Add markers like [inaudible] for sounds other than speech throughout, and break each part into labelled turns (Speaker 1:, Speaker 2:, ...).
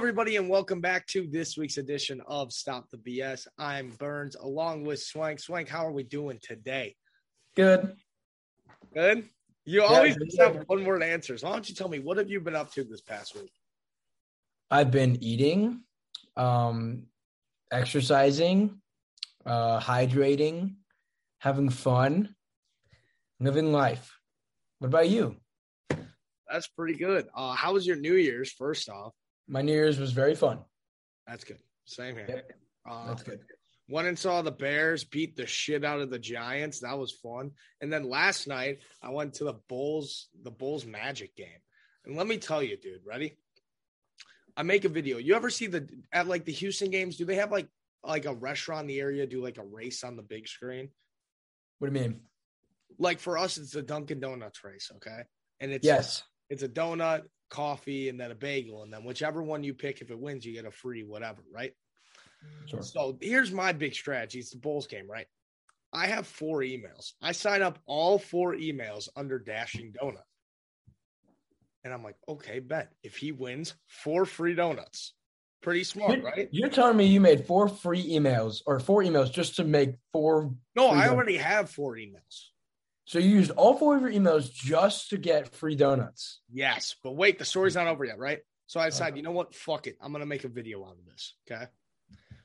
Speaker 1: Everybody, and welcome back to this week's edition of Stop the BS. I'm Burns along with Swank. Swank, how are we doing today?
Speaker 2: Good.
Speaker 1: Good. You
Speaker 2: Yeah,
Speaker 1: always have one word answers. Why don't you tell me what have you been up to this past week?
Speaker 2: I've been eating, um, exercising, uh, hydrating, having fun, living life. What about you?
Speaker 1: That's pretty good. Uh, how was your New Year's? First off,
Speaker 2: My New Year's was very fun.
Speaker 1: that's good. Same here.
Speaker 2: Yep,
Speaker 1: Uh,
Speaker 2: That's good.
Speaker 1: Went and saw the Bears beat the shit out of the Giants. That was fun. And then last night I went to the Bulls, the Bulls Magic game. And let me tell you, dude, ready? I make a video. You ever see the at like the Houston games? Do they have like like a restaurant in the area do like a race on the big screen?
Speaker 2: What do you mean?
Speaker 1: Like for us, it's the Dunkin' Donuts race, okay? And it's
Speaker 2: Yes.
Speaker 1: it's a donut, coffee, and then a bagel. And then whichever one you pick, if it wins, you get a free whatever, right?
Speaker 2: Sure.
Speaker 1: So here's my big strategy. It's the Bulls game, right? I have four emails. I sign up all four emails under Dashing Donut. And I'm like, okay, bet. If he wins, four free donuts. Pretty smart,
Speaker 2: You're,
Speaker 1: right?
Speaker 2: you're telling me you made four free emails or four emails just to make four.
Speaker 1: No, I
Speaker 2: donuts.
Speaker 1: already have four emails.
Speaker 2: So you used all four of your emails just to get free donuts.
Speaker 1: Yes, but wait, the story's not over yet, right? So I decided, uh-huh. you know what? Fuck it. I'm gonna make a video out of this. Okay.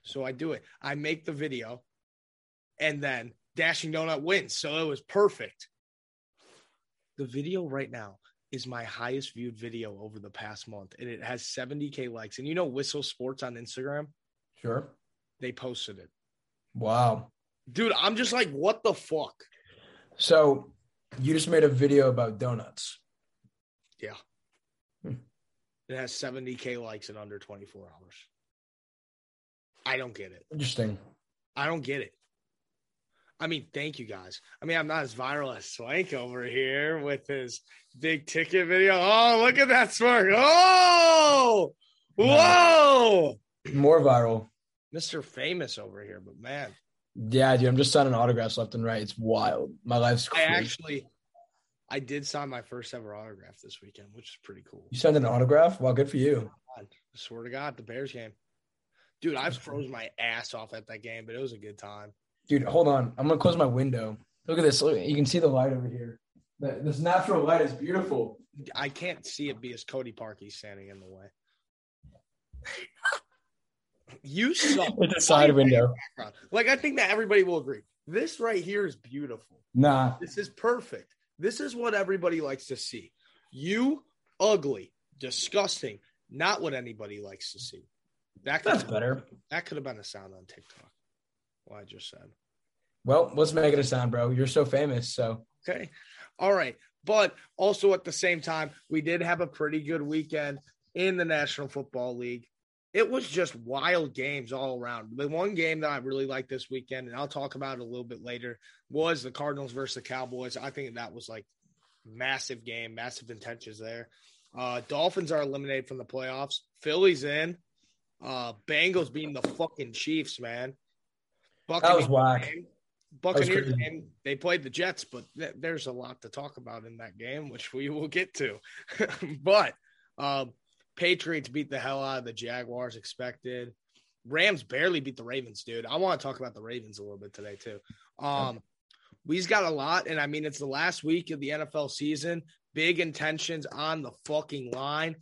Speaker 1: So I do it. I make the video, and then Dashing Donut wins. So it was perfect. The video right now is my highest viewed video over the past month, and it has 70k likes. And you know, Whistle Sports on Instagram,
Speaker 2: Sure.
Speaker 1: they posted it.
Speaker 2: Wow.
Speaker 1: Dude, I'm just like, what the fuck?
Speaker 2: So you just made a video about donuts. Yeah. Hmm.
Speaker 1: It has 70k likes in under 24 hours. I don't get it.
Speaker 2: Interesting.
Speaker 1: I don't get it. I mean, thank you guys. I mean, I'm not as viral as Swank over here with his big ticket video. Oh, look at that smirk. Oh, whoa.
Speaker 2: More viral.
Speaker 1: Mr. Famous over here, but man,
Speaker 2: Yeah, dude, I'm just signing autographs left and right. It's wild. My life's Crazy.
Speaker 1: I actually, I did sign my first ever autograph this weekend, which is pretty cool.
Speaker 2: you sent an autograph? Wow, good for you.
Speaker 1: I swear to God, the Bears game. Dude, I froze my ass off at that game, but it was a good time.
Speaker 2: Dude, hold on. I'm gonna close my window. Look at this. Look, you can see the light over here. This natural light is beautiful.
Speaker 1: I can't see it because Cody Parkey's standing in the way. You suck.
Speaker 2: It's a side window.
Speaker 1: Like I think that everybody will agree. This right here is beautiful.
Speaker 2: Nah.
Speaker 1: This is perfect. This is what everybody likes to see. You ugly, disgusting, not what anybody likes to see. That could
Speaker 2: That's better.
Speaker 1: that could have been a sound on TikTok. What I just said.
Speaker 2: Well, let's make it a sound, bro. You're so famous. So
Speaker 1: Okay. All right. But also at the same time, we did have a pretty good weekend in the National Football League. It was just wild games all around. The one game that I really liked this weekend, and I'll talk about it a little bit later, was the Cardinals versus the Cowboys. I think that was like massive game, massive intentions there. Uh, Dolphins are eliminated from the playoffs. Phillies in. Uh, Bengals beating the fucking Chiefs, man.
Speaker 2: That was
Speaker 1: Buccaneers
Speaker 2: whack.
Speaker 1: game. Buccaneers
Speaker 2: crazy.
Speaker 1: game, they played the Jets, but th- there's a lot to talk about in that game, which we will get to. [laughs] but um, Patriots beat the hell out of the Jaguars, expected. Rams barely beat the Ravens, dude. I want to talk about the Ravens a little bit today too. Um, we've got a lot, and I mean it's the last week of the NFL season. Big intentions on the fucking line.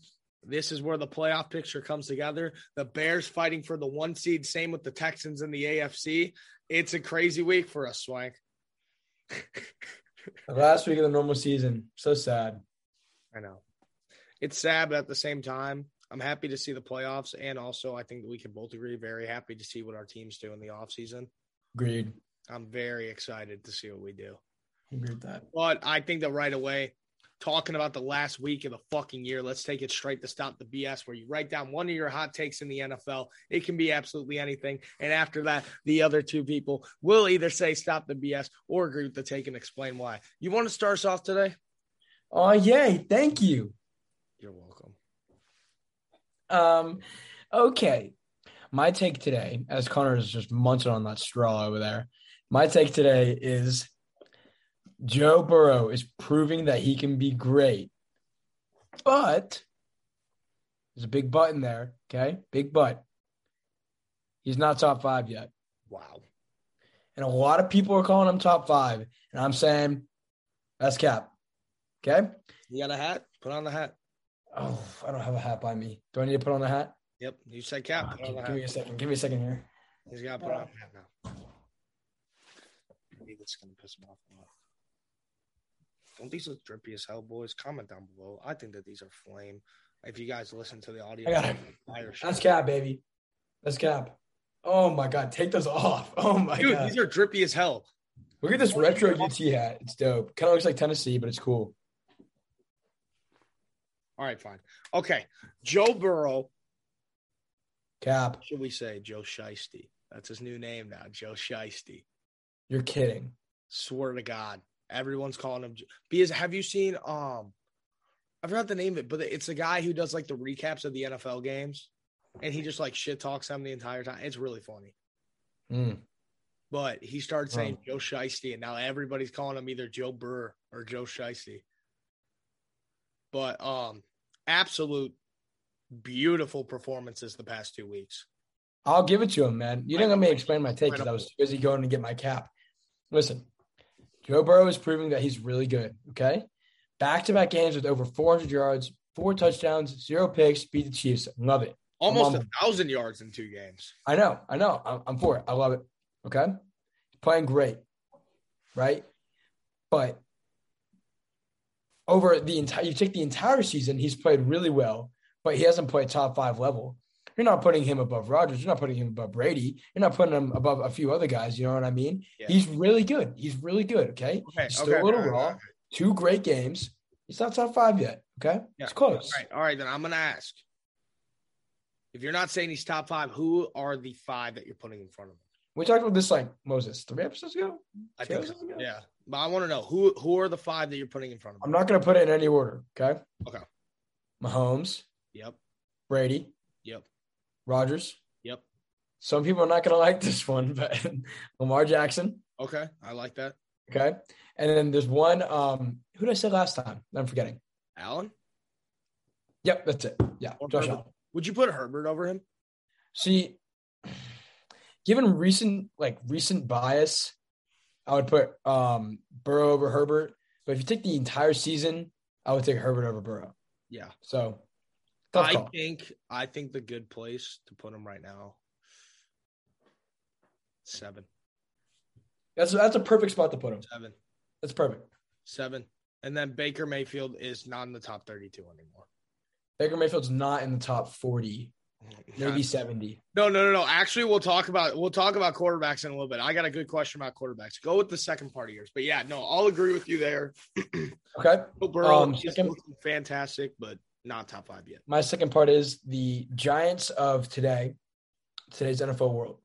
Speaker 1: This is where the playoff picture comes together. The Bears fighting for the one seed, same with the Texans in the AFC. It's a crazy week for us, Swank.
Speaker 2: the last week of the normal season. So sad.
Speaker 1: I know. It's sad, but at the same time, I'm happy to see the playoffs. And also, I think that we can both agree, very happy to see what our teams do in the offseason.
Speaker 2: Agreed.
Speaker 1: I'm very excited to see what we do.
Speaker 2: Agree with that.
Speaker 1: But I think that right away, talking about the last week of the fucking year, let's take it straight to stop the BS where you write down one of your hot takes in the NFL. It can be absolutely anything. And after that, the other two people will either say stop the BS or agree with the take and explain why. You want to start us off today?
Speaker 2: Uh, oh, yay. Thank you.
Speaker 1: You're welcome.
Speaker 2: Um, okay. My take today, as Connor is just munching on that straw over there, my take today is Joe Burrow is proving that he can be great, but There's a big butt in there. Okay. Big butt. He's not top five yet.
Speaker 1: Wow.
Speaker 2: And a lot of people are calling him top five. And I'm saying that's cap. Okay.
Speaker 1: You got a hat? Put on the hat.
Speaker 2: Oh, I don't have a hat by me. Do I need to put on the hat?
Speaker 1: Yep. You said cap.
Speaker 2: Uh,
Speaker 1: Put on the
Speaker 2: give, give me a second. Give me a second here.
Speaker 1: He's got to put on the hat now. Maybe that's going to piss him off a. Don't these look drippy as hell, boys? Comment down below. I think that these are flame. If you guys listen to the audio,
Speaker 2: I got it. That's cap, baby. That's cap. Oh my god, take those off. [laughs] Oh my
Speaker 1: Dude,
Speaker 2: god.
Speaker 1: these are drippy as hell.
Speaker 2: Look at this retro UT hat. It's dope. Kind of looks like Tennessee, but it's cool.
Speaker 1: All right, fine. Okay. Joe Burrow,
Speaker 2: Cap.
Speaker 1: should we say Joe Shiesty? That's his new name now, Joe Shiesty.
Speaker 2: You're kidding.
Speaker 1: Swear to God. Everyone's calling him. Because have you seen, um, I forgot the name of it, but it's the guy who does like the recaps of the NFL games and he just like shit talks them the entire time. It's really funny.
Speaker 2: Mm.
Speaker 1: But he started saying
Speaker 2: Oh.
Speaker 1: Joe Shiesty, and now everybody's calling him either Joe Burr or Joe Shiesty. But um, absolute beautiful performances the past two weeks.
Speaker 2: I'll give it to him, man. You didn't let me explain my take because I was busy going to get my cap. Listen, Joe Burrow is proving that he's really good. Okay. Back to back games with over 400 yards, four touchdowns, zero picks, beat the Chiefs. Love it.
Speaker 1: Almost a thousand yards in two games.
Speaker 2: I know. I know. I'm, I'm for it. I love it. Okay. Playing great. Right. But over the entire, you take the entire season, he's played really well, but he hasn't played top five level. You're not putting him above Rodgers. You're not putting him above Brady. You're not putting him above a few other guys. You know what I mean?
Speaker 1: Yeah.
Speaker 2: He's really good. He's really good. Okay.
Speaker 1: Okay,
Speaker 2: He's still
Speaker 1: okay,
Speaker 2: a little
Speaker 1: okay,
Speaker 2: raw. Two great games. He's not top five yet. Okay.
Speaker 1: Yeah.
Speaker 2: It's close.
Speaker 1: All right, all right. Then I'm gonna ask: if you're not saying he's top five, who are the five that you're putting in front of him?
Speaker 2: We talked about this like Moses three episodes ago.
Speaker 1: I think, so.
Speaker 2: ago?
Speaker 1: yeah. But I want to know who who are the five that you're putting in front of him?
Speaker 2: I'm not going to put it in any order. Okay.
Speaker 1: Okay.
Speaker 2: Mahomes,
Speaker 1: Yep,
Speaker 2: Brady,
Speaker 1: yep,
Speaker 2: Rodgers.
Speaker 1: yep.
Speaker 2: Some people are not going to like this one, [laughs] but Lamar Jackson.
Speaker 1: Okay, I like that.
Speaker 2: Okay. And then there's one. Um, who did I say last time? I'm forgetting.
Speaker 1: Allen,
Speaker 2: Yep, that's it. Yeah,
Speaker 1: Or
Speaker 2: Josh
Speaker 1: Herbert.
Speaker 2: Allen.
Speaker 1: would you put Herbert over him?
Speaker 2: See, given recent like recent bias, I would put um Burrow over Herbert. But if you take the entire season, I would take Herbert over Burrow.
Speaker 1: Yeah,
Speaker 2: So
Speaker 1: I
Speaker 2: call.
Speaker 1: think I think the good place to put him right now seven,
Speaker 2: that's that's a perfect spot to put him.
Speaker 1: seven,
Speaker 2: That's perfect.
Speaker 1: seven, and then Baker Mayfield is not in the top thirty-two anymore.
Speaker 2: Baker Mayfield's not in the top 40, [laughs] maybe
Speaker 1: Yeah.
Speaker 2: 70.
Speaker 1: No, no, no, no. Actually, we'll talk about we'll talk about quarterbacks in a little bit. I got a good question about quarterbacks. Go with the second part of yours, but yeah, no, I'll agree with you there. [clears throat]
Speaker 2: Okay.
Speaker 1: Joe Burrow
Speaker 2: Um, second-
Speaker 1: looking fantastic, but not top five yet.
Speaker 2: My second part is the Giants of today, today's NFL world,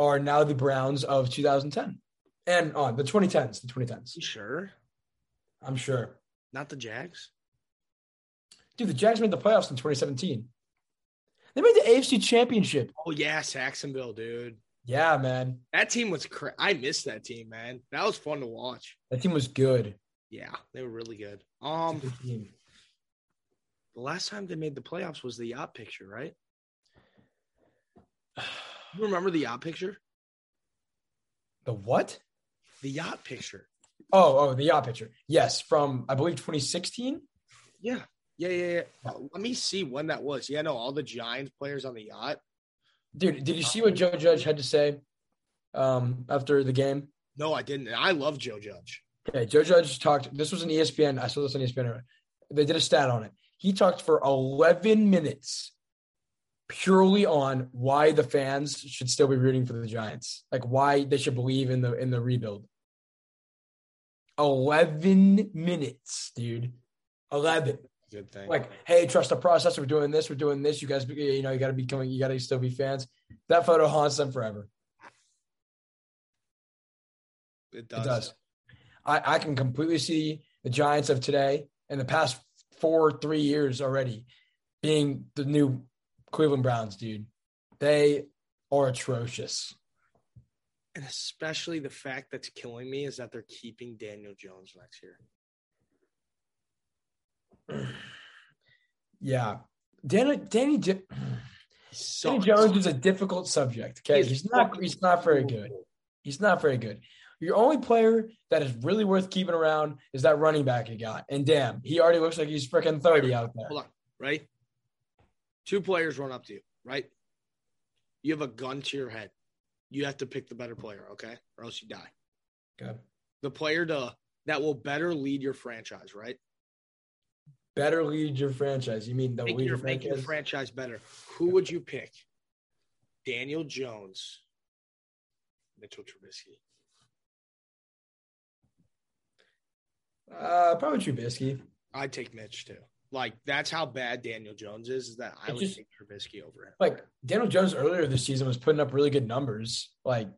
Speaker 2: are now the Browns of 2010 and on the 2010s, the 2010s.
Speaker 1: You sure?
Speaker 2: I'm sure.
Speaker 1: Not the Jags?
Speaker 2: Dude, the Jags made the playoffs in 2017. They made the AFC Championship.
Speaker 1: Oh yeah, Sacksonville, dude.
Speaker 2: Yeah, man.
Speaker 1: That team was cra- I missed that team, man. That was fun to watch.
Speaker 2: That team was good.
Speaker 1: Yeah, they were really good. Um,
Speaker 2: good
Speaker 1: the last time they made the playoffs was the yacht picture, right? [sighs] You remember the yacht picture?
Speaker 2: The what?
Speaker 1: The yacht picture.
Speaker 2: Oh, oh, the yacht picture. Yes, from I believe 2016.
Speaker 1: Yeah. Yeah, yeah, yeah. Uh, Let me see when that was. Yeah, no, all the Giants players on the yacht.
Speaker 2: Dude, did you see what Joe Judge had to say um, after the game?
Speaker 1: No, I didn't. I love Joe Judge.
Speaker 2: Okay, Joe Judge talked. This was an ESPN. I saw this on ESPN. They did a stat on it. He talked for 11 minutes purely on why the fans should still be rooting for the Giants, like why they should believe in the in the rebuild. 11 minutes, dude. 11.
Speaker 1: Good thing.
Speaker 2: Like, hey, trust the process. We're doing this. We're doing this. You guys, you know, you got to be coming. You got to still be fans. That photo haunts them forever.
Speaker 1: it does.
Speaker 2: It does. I, I can completely see the Giants of today and the past four, three years already being the new Cleveland Browns, dude. They are atrocious.
Speaker 1: And especially the fact that's killing me is that they're keeping Daniel Jones next year.
Speaker 2: Yeah. Danny Danny, J- Danny Jones is a difficult subject. Okay,
Speaker 1: He's
Speaker 2: he's not he's not very good. He's not very good. Your only player that is really worth keeping around is that running back you got. And damn, he already looks like he's freaking 30 out there.
Speaker 1: Hold on, right? Two players run up to you, right? You have a gun to your head. You have to pick the better player, okay? Or else you die.
Speaker 2: Okay.
Speaker 1: The player to that will better lead your franchise, right?
Speaker 2: Better lead your franchise. You mean the
Speaker 1: Make
Speaker 2: lead
Speaker 1: your,
Speaker 2: your
Speaker 1: make your
Speaker 2: franchise?
Speaker 1: franchise better. Who would you pick? Daniel Jones, Mitchell Trubisky.
Speaker 2: Uh, probably Trubisky.
Speaker 1: I'd take Mitch too. Like that's how bad Daniel Jones is. Is that I would
Speaker 2: just-
Speaker 1: take Trubisky over him.
Speaker 2: Like Daniel Jones earlier this season was putting up really good numbers. Like,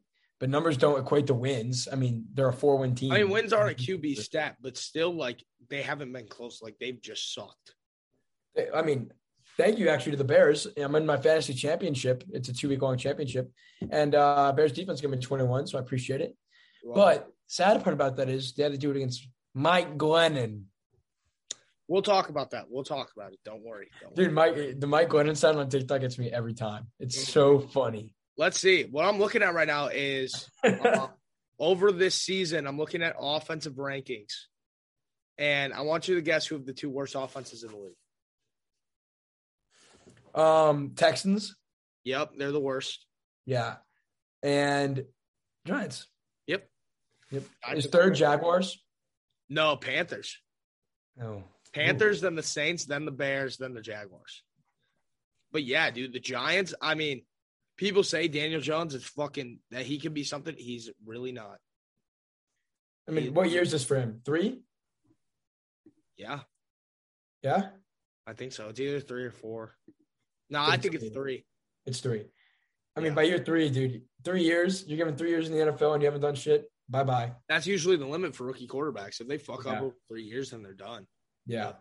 Speaker 2: but numbers don't equate to wins. I mean, they're a four-win team.
Speaker 1: I mean, wins aren't a QB stat, but still, like they haven't been close. Like they've just sucked.
Speaker 2: I mean, thank you actually to the Bears. I'm in my fantasy championship. It's a two-week long championship, and uh Bears defense gave me 21, so I appreciate it. But sad part about that is they had to do it against Mike Glennon.
Speaker 1: we'll talk about that. We'll talk about it. Don't worry. Don't
Speaker 2: Dude, Mike, the Mike Glennon sound on TikTok gets me every time. It's so funny.
Speaker 1: Let's see. What I'm looking at right now is uh, [laughs] over this season, I'm looking at offensive rankings. And I want you to guess who have the two worst offenses in the league.
Speaker 2: um, Texans,
Speaker 1: Yep, they're the worst.
Speaker 2: yeah, and Giants.
Speaker 1: Yep.
Speaker 2: Yep. Is third Jaguars?
Speaker 1: No, Panthers.
Speaker 2: No.
Speaker 1: Panthers, then the Saints, then the Bears, then the Jaguars. But yeah, dude, the Giants, I mean, people say Daniel Jones is fucking that he can be something. He's really not.
Speaker 2: I mean, what year is this for him? Three?
Speaker 1: Yeah,
Speaker 2: Yeah,
Speaker 1: I think so. It's either three or four. No, I think it's three.
Speaker 2: it's three. I mean, by year three, dude, three years. You're giving three years in the NFL and you haven't done shit. Bye bye.
Speaker 1: That's usually the limit for rookie quarterbacks. If they fuck
Speaker 2: Yeah.
Speaker 1: up over three years, then they're done.
Speaker 2: Yeah.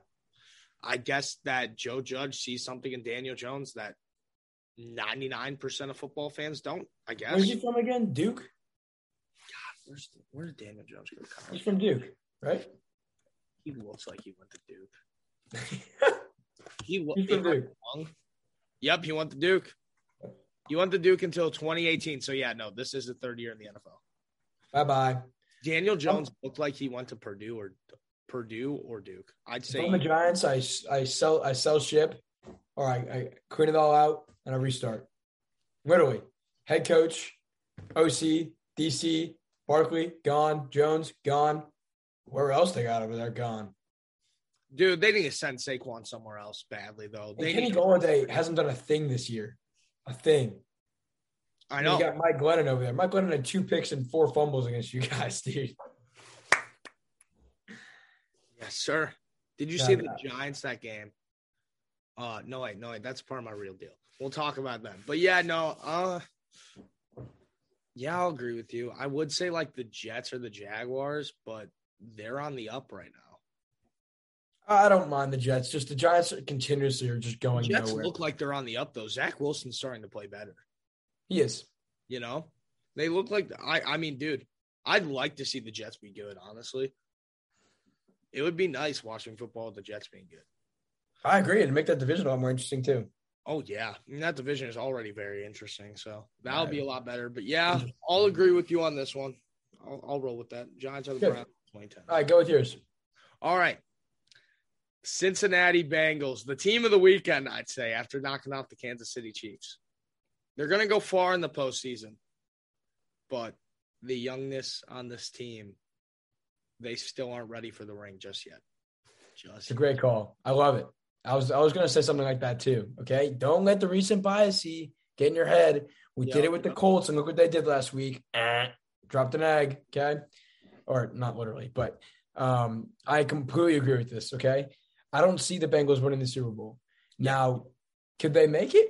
Speaker 1: I guess that Joe Judge sees something in Daniel Jones that 99% of football fans don't. I guess.
Speaker 2: Where's he from again? Duke.
Speaker 1: God, Where's, where did Daniel Jones go to
Speaker 2: He's from Duke, right?
Speaker 1: He looks like he went to Duke. [laughs] He lo-
Speaker 2: He's from Duke.
Speaker 1: wrong? Yep, he went to Duke. He went to Duke until 2018. So yeah, no, this is the third year in the NFL.
Speaker 2: bye bye.
Speaker 1: Daniel oh. Jones looked like he went to Purdue or Purdue or Duke. I'd say
Speaker 2: I'm the Giants, I, I sell I sell ship, or I, I clean it all out and I restart. Literally, head coach, OC, DC, Barkley gone, Jones gone. Where else they got over there gone?
Speaker 1: dude, they need to send Saquon somewhere else badly though.
Speaker 2: And
Speaker 1: They
Speaker 2: Kenny
Speaker 1: need,
Speaker 2: Golladay hasn't done a thing this year, a thing.
Speaker 1: I know.
Speaker 2: You got Mike Glennon over there. Mike Glennon had two picks and four fumbles against you guys, [laughs] dude.
Speaker 1: Yes, sir. Did you
Speaker 2: Yeah,
Speaker 1: see the. Giants that game? Uh no wait, no wait, that's part of my real deal. We'll talk about that. But yeah, no, uh yeah, I'll agree with you. I would say like the Jets or the Jaguars, but they're on the up right now.
Speaker 2: I don't mind the Jets. Just the Giants continuously are just going
Speaker 1: Jets
Speaker 2: nowhere.
Speaker 1: look like they're on the up though. Zach Wilson's starting to play better.
Speaker 2: he is.
Speaker 1: You know, they look like I. I mean, dude, I'd like to see the Jets be good. Honestly, it would be nice watching football with the Jets being good.
Speaker 2: I agree. And make that division a lot more interesting too.
Speaker 1: Oh yeah, I mean, that division is already very interesting, so that'll
Speaker 2: Right.
Speaker 1: be a lot better. But yeah, I'll agree with you on this one. I'll, I'll roll with that. Giants are the Browns. 2010.
Speaker 2: All right, go with yours.
Speaker 1: All right. Cincinnati Bengals, the team of the weekend, I'd say, after knocking off the Kansas City Chiefs. They're going to go far in the postseason, but the youngness on this team, they still aren't ready for the ring just yet. Just
Speaker 2: It's a great call. I love it. I was I was gonna say something like that too. Okay. Don't let the recent bias get in your head. We
Speaker 1: Yeah.
Speaker 2: did it with the Colts and look what they did last week. Eh, dropped an egg. Okay. Or not literally, but um, I completely agree with this. Okay. I don't see the Bengals winning the Super Bowl. Now, could they make it?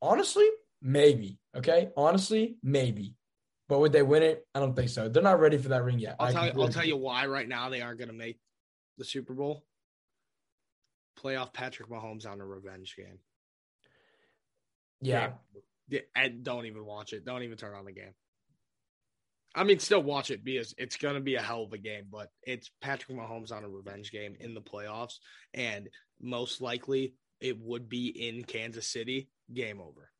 Speaker 2: Honestly, maybe. Okay. Honestly, maybe. But would they win it? I don't think so. They're not ready for that ring yet.
Speaker 1: I'll tell, you, I'll tell you why right now they aren't going to make the Super Bowl. Playoff Patrick Mahomes on a revenge game.
Speaker 2: Yeah.
Speaker 1: Yeah, And don't even watch it. Don't even turn on the game. I mean, still watch it because it's going to be a hell of a game, but it's Patrick Mahomes on a revenge game in the playoffs. And most likely, it would be in Kansas City, game over.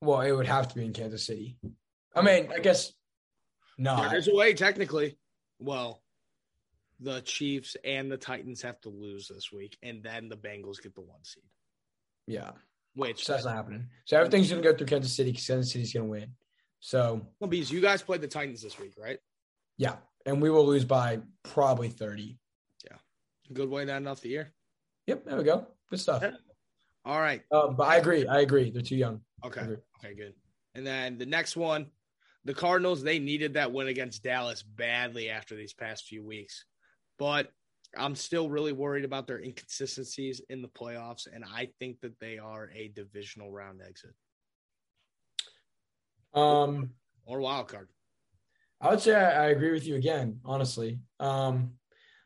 Speaker 2: Well, it would have to be in Kansas City. I mean, I guess no.
Speaker 1: There's a way, technically. Well, the Chiefs and the Titans have to lose this week, and then the Bengals get the one seed.
Speaker 2: Yeah,
Speaker 1: Which
Speaker 2: so that's not happening. So everything's gonna go through Kansas City because Kansas City's gonna win. So
Speaker 1: well, because you guys played the Titans this week, right?
Speaker 2: yeah, and we will lose by probably thirty. Yeah.
Speaker 1: Good way to end off the year.
Speaker 2: Yep, there we go. Good stuff.
Speaker 1: Yeah. All right.
Speaker 2: Um, but I agree. I agree. They're too young.
Speaker 1: Okay. Okay, good. And then the next one, the Cardinals, they needed that win against Dallas badly after these past few weeks. But I'm still really worried about their inconsistencies in the playoffs, and I think that they are a divisional round exit
Speaker 2: Um,
Speaker 1: or wild card.
Speaker 2: I would say I, I agree with you again. Honestly, um,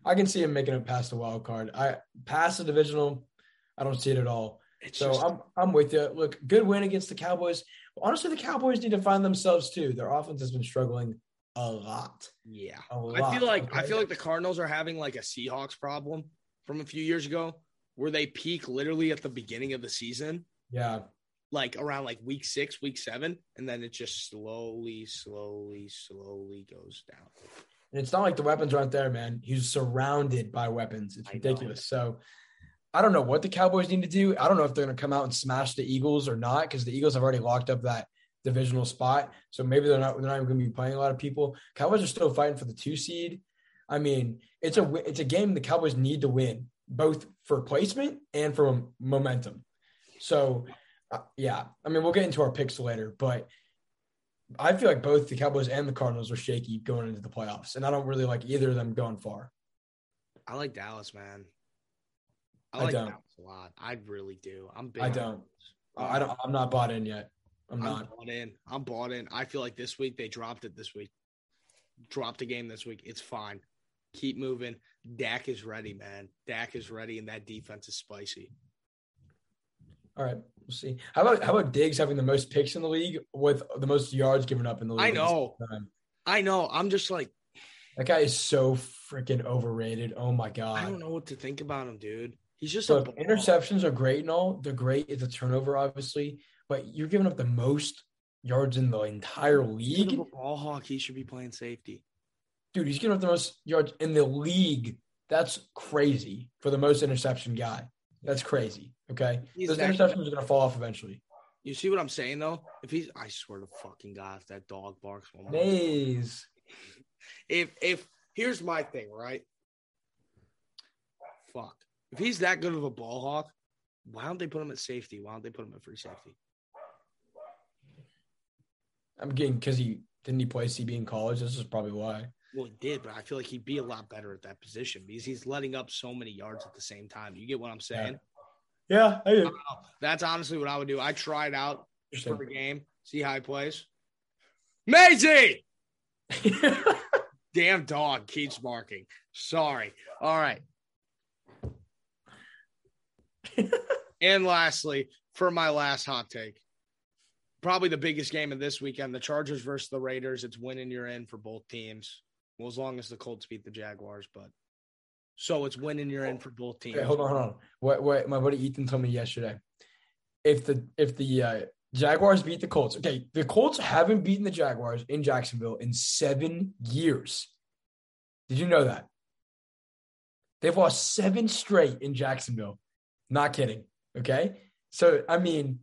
Speaker 2: I can see him making it past the wild card. I past the divisional, I don't see it at all.
Speaker 1: It's
Speaker 2: So
Speaker 1: just,
Speaker 2: I'm I'm with you. Look, good win against the Cowboys. Honestly, the Cowboys need to find themselves too. Their offense has been struggling a lot.
Speaker 1: yeah.
Speaker 2: A lot.
Speaker 1: I feel like I feel like the Cardinals are having like a Seahawks problem from a few years ago, where they peak literally at the beginning of the season,
Speaker 2: yeah,
Speaker 1: like around like week six, week seven, and then it just slowly, slowly, slowly goes down.
Speaker 2: and it's not like the weapons aren't there, man. He's surrounded by weapons. It's ridiculous. So I don't know what the Cowboys need to do. I don't know if they're going to come out and smash the Eagles or not because the Eagles have already locked up that divisional spot. So maybe they're not they're not even going to be playing a lot of people. Cowboys are still fighting for the two seed. I mean, it's a it's a game the Cowboys need to win both for placement and for momentum. So uh, yeah, I mean we'll get into our picks later, but I feel like both the Cowboys and the Cardinals are shaky going into the playoffs, and I don't really like either of them going far.
Speaker 1: I like Dallas, man. I
Speaker 2: I
Speaker 1: like
Speaker 2: don't.
Speaker 1: Dallas a lot. I really do. I'm big.
Speaker 2: I don't. I don't. I'm not bought in yet. I'm
Speaker 1: I'm
Speaker 2: not.
Speaker 1: bought in. I'm bought in. I feel like this week they dropped it. This week, dropped a game this week. It's fine. Keep moving. Dak is ready, man. Dak is ready, and that defense is spicy.
Speaker 2: All right, we'll see. How about how about Diggs having the most picks in the league with the most yards given up in the league?
Speaker 1: I know. I know. I'm just like
Speaker 2: That guy is so freaking overrated. Oh my god.
Speaker 1: I don't know what to think about him, dude. He's just
Speaker 2: Look, interceptions are great and all. They're great. It's a turnover, obviously, but you're giving up the most yards in the entire league,
Speaker 1: ball hawk. He should be playing safety.
Speaker 2: dude. He's giving up the most yards in the league. That's crazy for the most interception guy. That's crazy. Okay,
Speaker 1: He's
Speaker 2: those interceptions are gonna fall off eventually.
Speaker 1: You see what I'm saying, though? If he's, I swear to fucking God, if that dog barks one more
Speaker 2: Maze. [laughs]
Speaker 1: if if here's my thing, right? Fuck. If he's that good of a ball hawk, why don't they put him at safety? Why don't they put him at free safety?
Speaker 2: I'm getting because he didn't he play CB in college. This is probably why.
Speaker 1: Well, he did, but I feel like he'd be a lot better at that position because he's letting up so many yards at the same time. You get what I'm saying?
Speaker 2: Yeah, I do.
Speaker 1: That's honestly what I would do. I try it out for
Speaker 2: Interesting.
Speaker 1: a game, see how he plays. Maisie! [laughs] Damn dog keeps barking. Sorry. All right. [laughs] and lastly, for my last hot take, probably the biggest game of this weekend, the Chargers versus the Raiders. It's winning you're in for both teams. Well, as long as the Colts beat the Jaguars, but so it's winning you're in for both teams.
Speaker 2: Okay, hold on, hold on. What what my buddy Ethan told me yesterday. If the if the uh, Jaguars beat the Colts, okay, the Colts haven't beaten the Jaguars in Jacksonville in seven years. Did you know that? They've lost seven straight in Jacksonville. Not kidding. Okay. So I mean,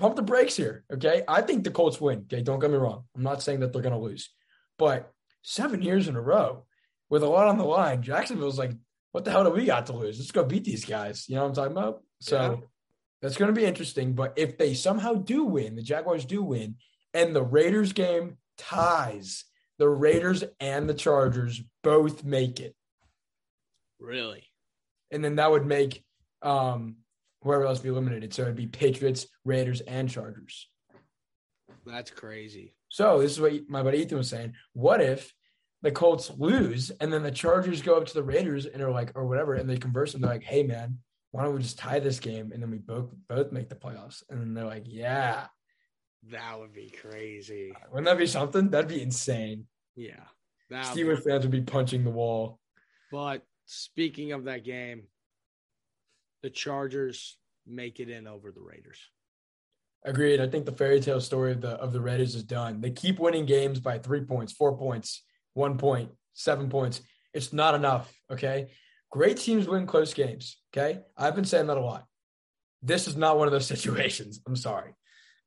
Speaker 2: pump the brakes here. Okay. I think the Colts win. Okay. Don't get me wrong. I'm not saying that they're gonna lose. But seven years in a row with a lot on the line, Jacksonville's like, what the hell do we got to lose? Let's go beat these guys. You know what I'm talking about? So
Speaker 1: Yeah.
Speaker 2: that's going to be interesting. But if they somehow do win, the Jaguars do win, and the Raiders game ties, the Raiders and the Chargers both make it.
Speaker 1: Really?
Speaker 2: And then that would make um, whoever else be eliminated. So it'd be Patriots, Raiders, and Chargers.
Speaker 1: That's crazy.
Speaker 2: So this is what my buddy Ethan was saying. What if the Colts lose and then the Chargers go up to the Raiders and are like, or whatever, and they converse and they're like, hey man, why don't we just tie this game and then we both both make the playoffs? And then they're like, yeah.
Speaker 1: That would be crazy.
Speaker 2: Wouldn't that be something? That'd be insane.
Speaker 1: Yeah. That would
Speaker 2: Steelers fans would be punching the wall.
Speaker 1: But speaking of that game, the Chargers make it in over the Raiders.
Speaker 2: Agreed. I think the fairy tale story of the of the Raiders is done. They keep winning games by three points, four points, one point, seven points. It's not enough. Okay. Great teams win close games. Okay. I've been saying that a lot. This is not one of those [laughs] situations. I'm sorry.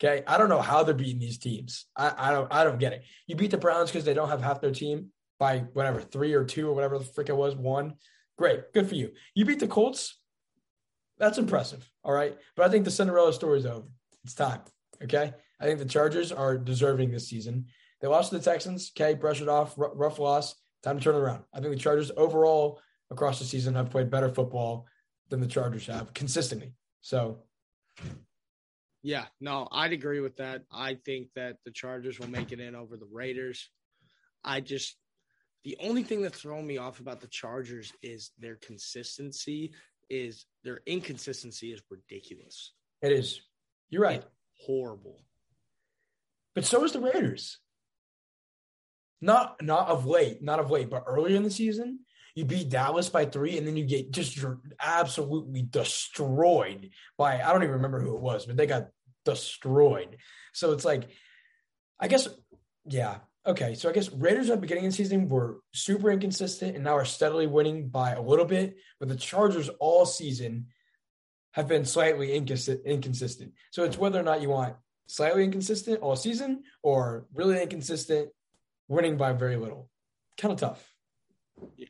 Speaker 2: Okay. I don't know how they're beating these teams. I, I don't I don't get it. You beat the Browns because they don't have half their team by whatever, three or two or whatever the frick it was, one. Great. Good for you. You beat the Colts. That's impressive. All right. But I think the Cinderella story is over. It's time. Okay. I think the Chargers are deserving this season. They lost to the Texans. Okay. Pressured off. R- rough loss. Time to turn around. I think the Chargers overall across the season have played better football than the Chargers have consistently. So,
Speaker 1: yeah, no, I'd agree with that. I think that the Chargers will make it in over the Raiders. I just, the only thing that's throwing me off about the Chargers is their consistency, is their inconsistency is ridiculous.
Speaker 2: It is. You're right.
Speaker 1: It's horrible.
Speaker 2: But so is the Raiders. Not not of late, not of late, but earlier in the season, you beat Dallas by three, and then you get just absolutely destroyed by I don't even remember who it was, but they got destroyed. So it's like, I guess, yeah, okay. So I guess Raiders at the beginning of the season were super inconsistent, and now are steadily winning by a little bit. But the Chargers all season have been slightly inconsistent. So it's whether or not you want slightly inconsistent all season or really inconsistent, winning by very little. Kind of tough.
Speaker 1: Yeah.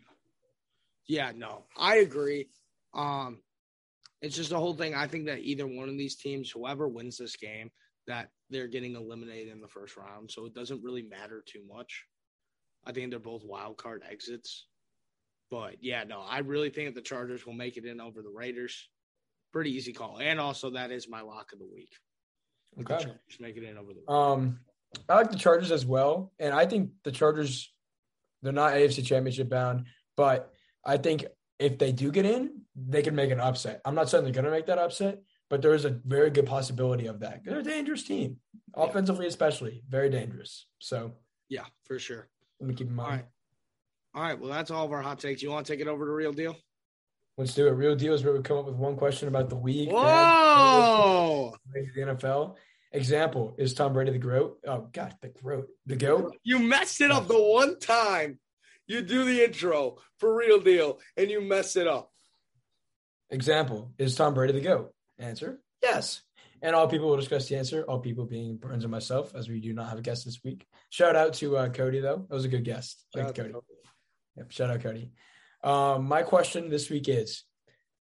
Speaker 1: Yeah, no, I agree. Um, it's just the whole thing. I think that either one of these teams, whoever wins this game, that they're getting eliminated in the first round. So it doesn't really matter too much. I think they're both wild card exits. But yeah, no, I really think that the Chargers will make it in over the Raiders. Pretty easy call. And also that is my lock of the week.
Speaker 2: Okay. The
Speaker 1: Chargers make it in over the
Speaker 2: Um I like the Chargers as well. And I think the Chargers they're not AFC championship bound, but I think if they do get in, they can make an upset. I'm not saying they're going to make that upset, but there is a very good possibility of that. They're a dangerous team, yeah. offensively especially, very dangerous. So
Speaker 1: yeah, for sure.
Speaker 2: Let me keep in mind.
Speaker 1: All right. All right. Well, that's all of our hot takes. You want to take it over to Real Deal?
Speaker 2: Let's do it. Real Deal is where we come up with one question about the week.
Speaker 1: Whoa!
Speaker 2: The NFL. Example is Tom Brady the GOAT? Oh God, the GOAT, the GOAT.
Speaker 1: You messed it up the one time you do the intro for real deal and you mess it up.
Speaker 2: Example Is Tom Brady the GOAT? Answer Yes. And all people will discuss the answer, all people being Burns and myself, as we do not have a guest this week. Shout out to uh, Cody, though. That was a good guest. Thanks, Cody. Cody. Yep, shout out, Cody. Um, my question this week is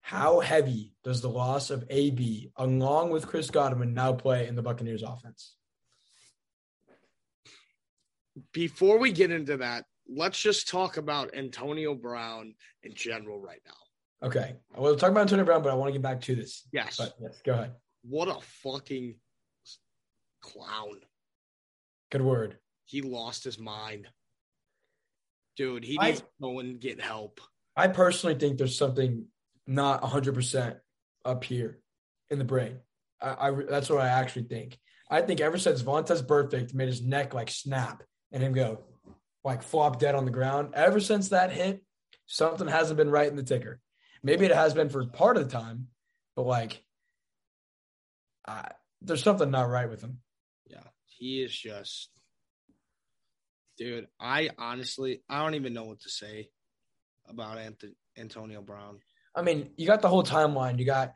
Speaker 2: How heavy does the loss of AB, along with Chris Godwin, now play in the Buccaneers offense?
Speaker 1: Before we get into that, let's just talk about Antonio Brown in general right now.
Speaker 2: Okay. We'll talk about Antonio Brown, but I want to get back to this.
Speaker 1: Yes.
Speaker 2: But yes, go ahead.
Speaker 1: What a fucking clown.
Speaker 2: Good word.
Speaker 1: He lost his mind. Dude, he needs I, to go and get help.
Speaker 2: I personally think there's something not 100% up here in the brain. I, I That's what I actually think. I think ever since Vontaze Burfict made his neck like snap and him go, like flop dead on the ground. Ever since that hit, something hasn't been right in the ticker. Maybe it has been for part of the time, but like, uh, there's something not right with him.
Speaker 1: Yeah, he is just, dude. I honestly, I don't even know what to say about Anthony, Antonio Brown.
Speaker 2: I mean, you got the whole timeline. You got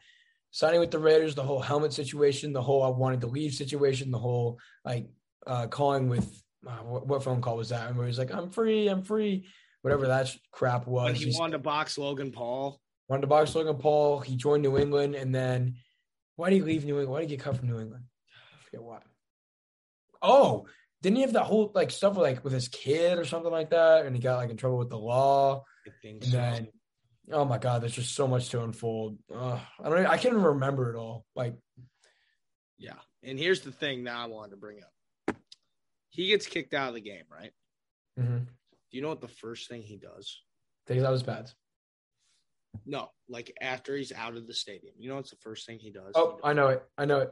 Speaker 2: signing with the Raiders, the whole helmet situation, the whole I wanted to leave situation, the whole like uh, calling with uh, what, what, phone call was that? And where he's like, I'm free, I'm free, whatever that crap was.
Speaker 1: When he wanted to box Logan Paul.
Speaker 2: Wanted to box Logan Paul. He joined New England, and then why did he leave New England? Why did he get cut from New England? I forget why. Oh, didn't he have that whole like stuff with, like with his kid or something like that? And he got like in trouble with the law.
Speaker 1: I think
Speaker 2: and
Speaker 1: so.
Speaker 2: then, oh my god, there's just so much to unfold. I don't. Even, I can't even remember it all. Like,
Speaker 1: yeah. And here's the thing that I wanted to bring up he gets kicked out of the game, right?
Speaker 2: Mm-hmm.
Speaker 1: Do you know what the first thing he does?
Speaker 2: Takes out his pads.
Speaker 1: No, like after he's out of the stadium. You know what's the first thing he does?
Speaker 2: Oh,
Speaker 1: he does?
Speaker 2: I know it. I know it.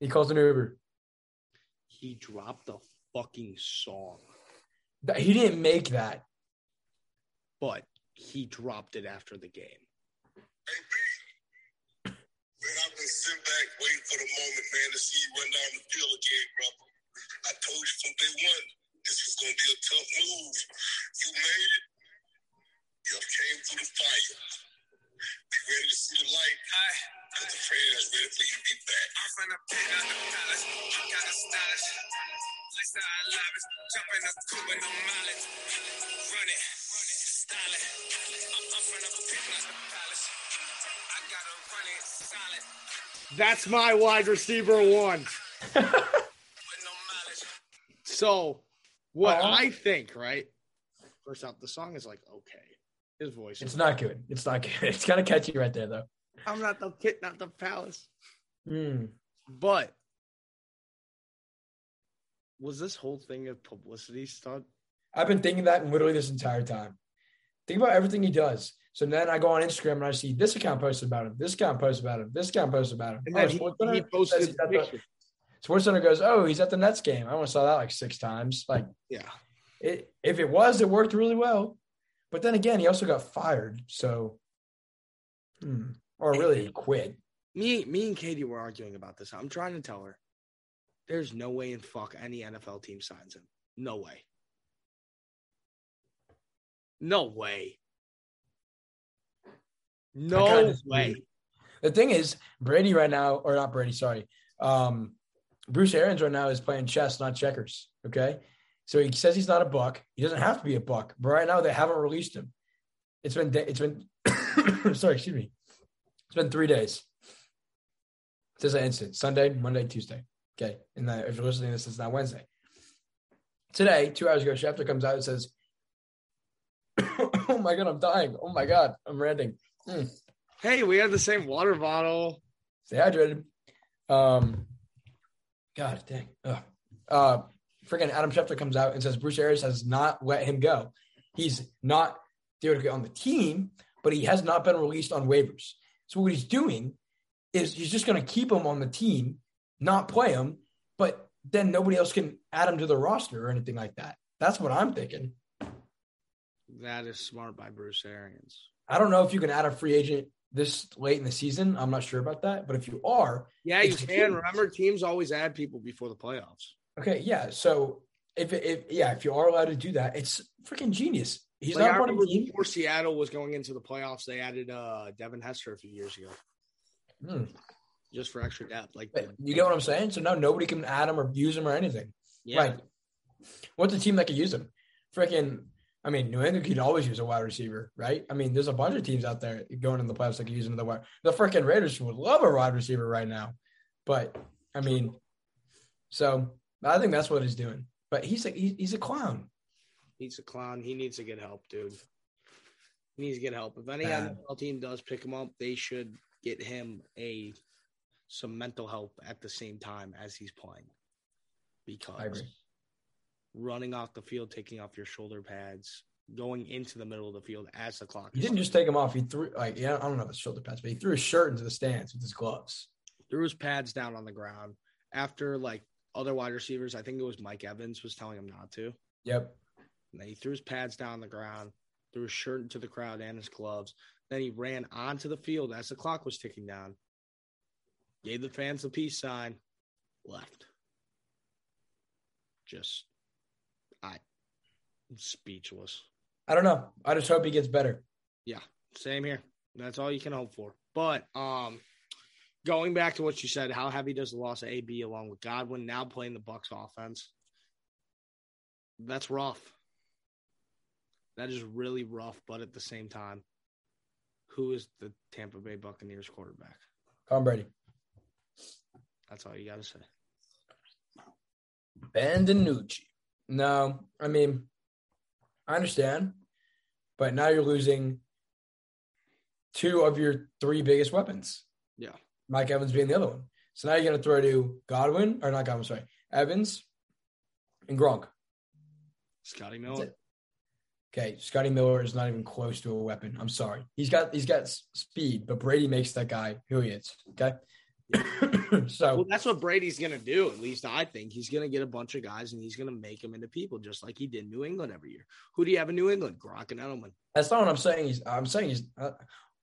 Speaker 2: He calls an Uber.
Speaker 1: He dropped the fucking song.
Speaker 2: He didn't make that.
Speaker 1: But he dropped it after the game.
Speaker 3: Hey, B, Man, I've been sitting back waiting for the moment, man, to see you run down the field again, brother. I told you from day one this was gonna be a tough move. You made it. You came through the fire. Be ready to see the light. Cause the fans ready for you to be back. I'm finna pick out the palace. I got a stylish. Lifestyle lavish. Jump in the coupe with no mileage. Run it. Style it. I'm, I'm finna pick out the palace. I gotta run it solid.
Speaker 1: That's my wide receiver one. [laughs]
Speaker 3: With no mileage.
Speaker 1: So, what
Speaker 2: Uh-huh.
Speaker 1: I think, right? First off, the song is like okay. His voice.
Speaker 2: It's not good. It's not good. [laughs] It's kind of catchy right there, though.
Speaker 1: I'm not the kid, not the palace.
Speaker 2: Hmm.
Speaker 1: But was this whole thing a publicity stunt?
Speaker 2: I've been thinking that literally this entire time. Think about everything he does. So then I go on Instagram and I see this account posted about him, this account posted about him, this account posted about him.
Speaker 1: And
Speaker 2: Oh,
Speaker 1: then he,
Speaker 2: SportsCenter
Speaker 1: he posted
Speaker 2: he's
Speaker 1: the
Speaker 2: at the-
Speaker 1: picture.
Speaker 2: SportsCenter goes, "Oh, he's at the Nets game." I only saw that like six times. Like,
Speaker 1: Yeah.
Speaker 2: it, if it was, it worked really well. But then again, he also got fired. So, hmm. or really, quit.
Speaker 1: Me, me and Katie were arguing about this. I'm trying to tell her there's no way in fuck any NFL team signs him. No way. No way. No way.
Speaker 2: The thing is, Brady right now, or not Brady, sorry. Um, Bruce Arians right now is playing chess, not checkers. Okay. So he says he's not a buck. He doesn't have to be a buck. But right now they haven't released him. It's been it's been [coughs] sorry, excuse me. It's been three days. Since that incident. Sunday, Monday, Tuesday. Okay. And if you're listening to this, it's not Wednesday. Today, two hours ago, Schefter comes out and says, [coughs] Oh my god, I'm dying. Oh my god, I'm ranting.
Speaker 1: Hey, we have the same water bottle.
Speaker 2: Stay hydrated. Um, God dang. Ugh. Uh, freaking Adam Schefter comes out and says Bruce Arians has not let him go. He's not theoretically on the team, but he has not been released on waivers. So what he's doing is he's just going to keep him on the team, not play him, but then nobody else can add him to the roster or anything like that. That's what I'm thinking.
Speaker 1: That is smart by Bruce Arians.
Speaker 2: I don't know if you can add a free agent this late in the season. I'm not sure about that, but if you are,
Speaker 1: Yeah, you can.
Speaker 2: huge.
Speaker 1: Remember, teams always add people before the playoffs.
Speaker 2: Okay, yeah. So if if yeah, if you are allowed to do that, it's freaking genius. He's
Speaker 1: Like,
Speaker 2: not part of the team.
Speaker 1: before Seattle was going into the playoffs, they added uh Devin Hester a few years ago
Speaker 2: Hmm.
Speaker 1: just for extra depth. Like
Speaker 2: But You get what I'm saying? So now nobody can add him or use him or anything.
Speaker 1: yeah,
Speaker 2: Right. What's a team that could use him? Freaking, I mean, New England could always use a wide receiver, right? I mean, there's a bunch of teams out there going in the playoffs that could use another wide. The freaking Raiders would love a wide receiver right now. But I mean, so I think that's what he's doing. But he's a he, he's a clown.
Speaker 1: he's a clown. He needs to get help, dude. He needs to get help. If any
Speaker 2: Bad.
Speaker 1: NFL team does pick him up, they should get him a some mental help at the same time as he's playing. Because running off the field, taking off your shoulder pads, going into the middle of the field as the clock
Speaker 2: He didn't just take him off. He threw like yeah, I don't know if it's shoulder pads, but he threw his shirt into the stands with his gloves.
Speaker 1: threw his pads down on the ground after like other wide receivers. I think it was Mike Evans was telling him not to.
Speaker 2: Yep.
Speaker 1: And then he threw his pads down on the ground, threw his shirt into the crowd and his gloves. Then he ran onto the field as the clock was ticking down, gave the fans the peace sign, left. Just, I, I'm speechless.
Speaker 2: I don't know. I just hope he gets better.
Speaker 1: Yeah, same here. That's all you can hope for. But um, going back to what you said, how heavy does the loss of AB along with Godwin now playing the Bucks offense? That's rough. That is really rough. But at the same time, who is the Tampa Bay Buccaneers quarterback?
Speaker 2: Tom Brady.
Speaker 1: That's all you got to say.
Speaker 2: Ben DiNucci. No, I mean, I understand, but now you're losing two of your three biggest weapons.
Speaker 1: Yeah.
Speaker 2: Mike Evans being the other one. So now you're going to throw to Godwin, or not Godwin, sorry, Evans and Gronk.
Speaker 1: Scotty Miller.
Speaker 2: Okay, Scotty Miller is not even close to a weapon. I'm sorry. He's got he's got speed, but Brady makes that guy who he is. Okay, [clears throat] so
Speaker 1: Well, that's what Brady's going to do. At least I think he's going to get a bunch of guys and he's going to make them into people, just like he did in New England every year. Who do you have in New England? Gronk and Edelman.
Speaker 2: That's not what I'm saying. He's I'm saying he's uh,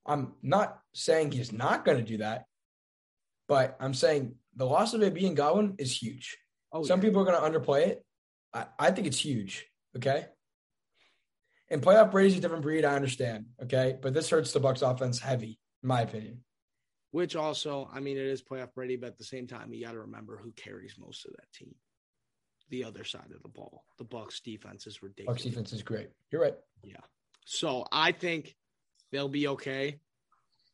Speaker 2: I'm not saying he's not going to do that, But I'm saying the loss of AB and Godwin is huge.
Speaker 1: Oh,
Speaker 2: Some
Speaker 1: yeah.
Speaker 2: people are going to underplay it. I, I think it's huge. Okay. And playoff Brady's a different breed. I understand. Okay. But this hurts the Bucks offense heavy, in my opinion.
Speaker 1: Which also, I mean, it is playoff Brady, but at the same time, you got to remember who carries most of that team. The other side of the ball. The Bucks defense is ridiculous.
Speaker 2: Bucks defense is great. You're right. Yeah.
Speaker 1: So I think they'll be okay.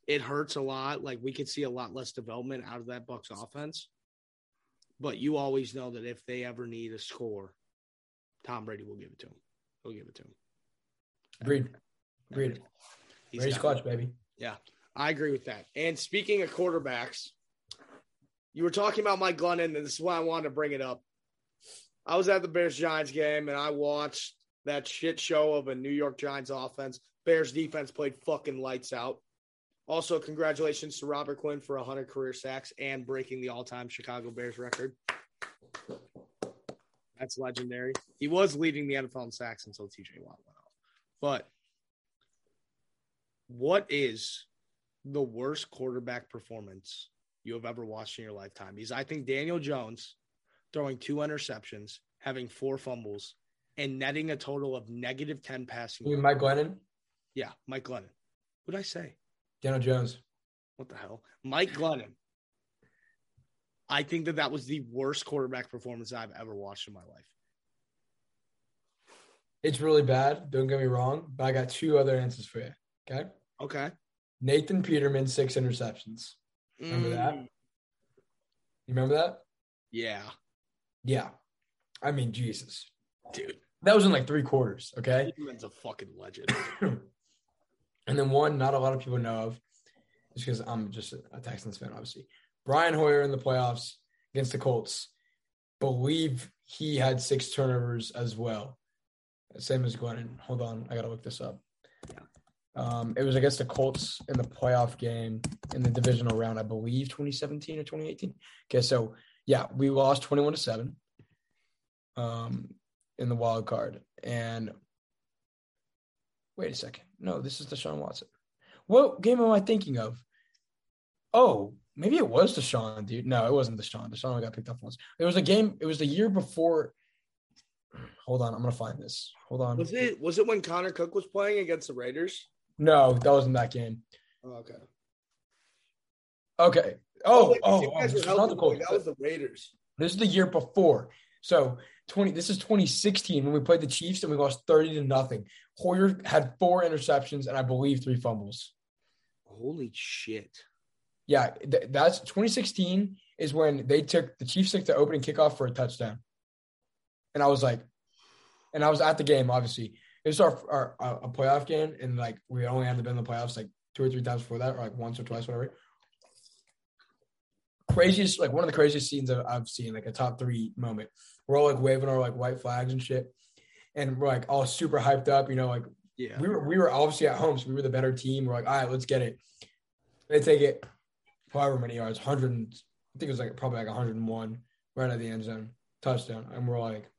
Speaker 1: It hurts a lot. Like we could see a lot less development out of that Bucks offense. But you always know that if they ever need a score, Tom Brady will give it to him. He'll give it to him.
Speaker 2: Agreed. Agreed.
Speaker 1: He's
Speaker 2: Brady's clutch, baby.
Speaker 1: Yeah, I agree with that. And speaking of quarterbacks, you were talking about Mike Glennon, and this is why I wanted to bring it up. I was at the Bears Giants game and I watched that shit show of a New York Giants offense. Bears defense played fucking lights out. Also, congratulations to Robert Quinn for 100 career sacks and breaking the all time Chicago Bears record. That's legendary. He was leading the NFL in sacks until TJ Watt went off. But what is the worst quarterback performance you have ever watched in your lifetime? Because I think Daniel Jones throwing two interceptions, having four fumbles, and netting a total of negative 10 passing.
Speaker 2: You mean Mike Glennon,
Speaker 1: Yeah, Mike Glennon. What did I say?
Speaker 2: Daniel Jones.
Speaker 1: What the hell? Mike Glennon. I think that that was the worst quarterback performance I've ever watched in my life.
Speaker 2: It's really bad. Don't get me wrong, but I got two other answers for you. Okay.
Speaker 1: Okay.
Speaker 2: Nathan Peterman, six interceptions. Remember that?
Speaker 1: Mm,
Speaker 2: You remember that?
Speaker 1: Yeah,
Speaker 2: Yeah. I mean, Jesus.
Speaker 1: dude.
Speaker 2: That was in like three quarters. Okay.
Speaker 1: Peterman's a fucking legend. [clears throat]
Speaker 2: and then one not a lot of people know of, just because I'm just a Texans fan, obviously. Brian Hoyer in the playoffs against the Colts. Believe he had six turnovers as well. Same as Glennon. Hold on, I gotta look this up. Um, it was against the Colts in the playoff game in the divisional round, I believe 2017 or 2018. Okay, so yeah, we lost 21 to 7 um, in the wild card. And wait a second. No, this is Deshaun Watson. What game am I thinking of? Oh, maybe it was Deshaun, dude. No, it wasn't Deshaun. Deshaun got picked up once. It was a game, it was the year before. Hold on, I'm gonna find this. Hold on.
Speaker 1: Was it was it when Connor Cook was playing against the Raiders?
Speaker 2: No, that wasn't that game.
Speaker 1: Oh, okay.
Speaker 2: Okay. Oh, oh
Speaker 1: wait,
Speaker 2: oh,
Speaker 1: oh,
Speaker 2: this is not the Colts.
Speaker 1: That was the Raiders.
Speaker 2: This is the year before. So 20 this is 2016 when we played the Chiefs and we lost 30 to nothing. Hoyer had four interceptions and I believe three fumbles.
Speaker 1: Holy shit!
Speaker 2: Yeah, th- that's 2016 is when they took the Chiefs took the opening kickoff for a touchdown. And I was like, and I was at the game, obviously. It was our, our, our a playoff game, and like we only had to been in the playoffs like two or three times before that, or like once or twice, whatever. Craziest, like one of the craziest scenes I've, I've seen, like a top three moment. We're all like waving our like white flags and shit, and we're like all super hyped up, you know, like
Speaker 1: Yeah.
Speaker 2: we were we were obviously at home, so we were the better team. We're like, all right, let's get it. They take it, however many yards, hundred, I think it was like probably like hundred and one, right at the end zone, touchdown, and we're like,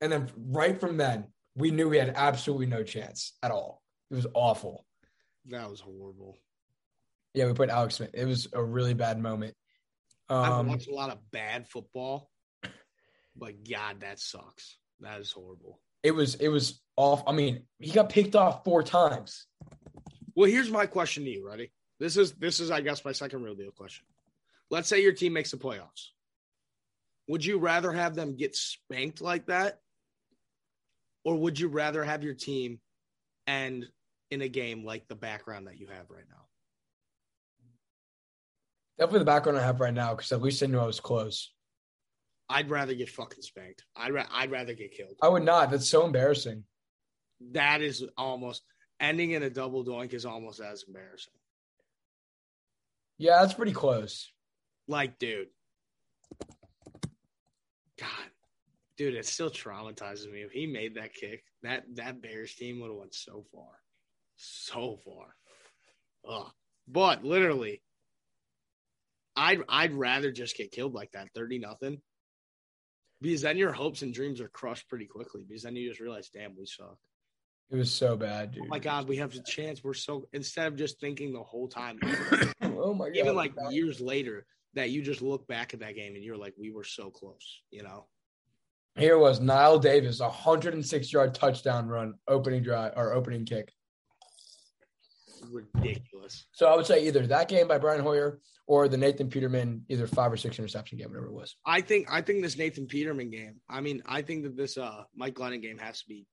Speaker 2: and then right from then, we knew we had absolutely no chance at all. It was awful.
Speaker 1: That was horrible.
Speaker 2: Yeah, we put Alex Smith. It was a really bad moment.
Speaker 1: I've
Speaker 2: Um,
Speaker 1: watched a lot of bad football, but God, that sucks. That is horrible.
Speaker 2: it was it was off. I mean, he got picked off four times.
Speaker 1: Well, here's my question to you. Ready? This is this is I guess my second real deal question. Let's say your team makes the playoffs. Would you rather have them get spanked like that, or would you rather have your team end in a game like the background that you have right now?
Speaker 2: Definitely the background I have right now because at least I knew I was close.
Speaker 1: I'd rather get fucking spanked. I'd ra- I'd rather get killed.
Speaker 2: I would not. That's so embarrassing.
Speaker 1: That is almost ending in a double doink is almost as embarrassing.
Speaker 2: Yeah, that's pretty close.
Speaker 1: Like, dude. God. Dude, it still traumatizes me. If he made that kick, that that Bears team would have went so far. So far. Ugh. But literally, I'd I'd rather just get killed like that, 30 nothing. Because then your hopes and dreams are crushed pretty quickly. Because then you just realize, damn, we suck.
Speaker 2: It was so bad, dude.
Speaker 1: Oh my god, we have a chance. We're so instead of just thinking the whole time, [coughs]
Speaker 2: oh my god.
Speaker 1: even like years later, that you just look back at that game and you're like, we were so close, you know?
Speaker 2: Here was Knile Davis, a 106 yard touchdown run, opening drive or opening kick.
Speaker 1: Ridiculous.
Speaker 2: So I would say either that game by Brian Hoyer or the Nathan Peterman, either five or six interception game, whatever it was.
Speaker 1: I think I think this Nathan Peterman game. I mean, I think that this uh Mike Glennon game has to be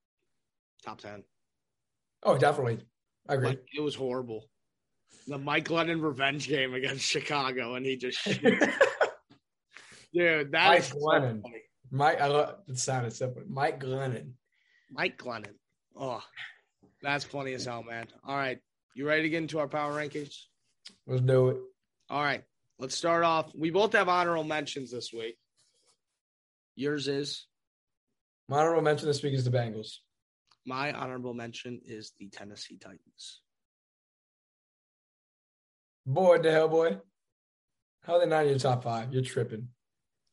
Speaker 1: top ten.
Speaker 2: Oh, definitely. I agree.
Speaker 1: Like, it was horrible. The Mike Glennon revenge game against Chicago, and he just [laughs] dude, that
Speaker 2: Mike
Speaker 1: is so funny.
Speaker 2: Mike, I love it sounded simple. Mike Glennon.
Speaker 1: Mike Glennon. Oh, that's funny as hell, man. All right, you ready to get into our power rankings?
Speaker 2: Let's do it.
Speaker 1: All right, let's start off. We both have honorable mentions this week. Yours is
Speaker 2: My honorable mention this week is the Bengals.
Speaker 1: my honorable mention is the Tennessee Titans.
Speaker 2: Boy, the hell, boy. How are they not in your top five? You're tripping.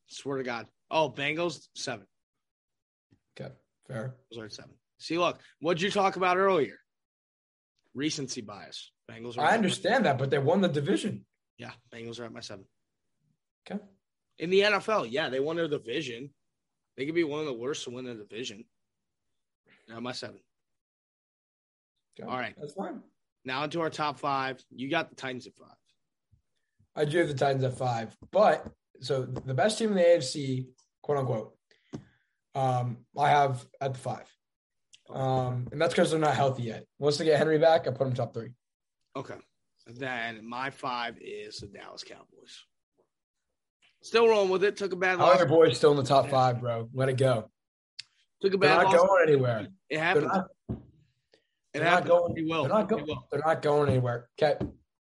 Speaker 1: Swear to God. Oh, Bengals seven.
Speaker 2: Okay, fair.
Speaker 1: Those are seven. See, look, what'd you talk about earlier? Recency bias. Bengals. Are
Speaker 2: I understand that, but they won the division.
Speaker 1: Yeah, Bengals are at my seven.
Speaker 2: Okay.
Speaker 1: In the NFL, yeah, they won their division. They could be one of the worst to win the division. Now my seven.
Speaker 2: okay.
Speaker 1: All right.
Speaker 2: That's fine.
Speaker 1: Now into our top five. You got the Titans at five.
Speaker 2: I do have the Titans at five, but so the best team in the AFC, quote unquote, um, I have at the five. Um, and that's because they're not healthy yet. Once they get Henry back, I put them top three.
Speaker 1: Okay. Then my five is the Dallas Cowboys. Still rolling with it. Took a bad loss.
Speaker 2: your boys still in the top five, bro? Let it go.
Speaker 1: Took a
Speaker 2: They're not
Speaker 1: loss.
Speaker 2: going anywhere.
Speaker 1: It
Speaker 2: They're
Speaker 1: happened.
Speaker 2: not,
Speaker 1: It
Speaker 2: they're not going.
Speaker 1: Will.
Speaker 2: They're not
Speaker 1: They
Speaker 2: going. They're not going anywhere. Okay.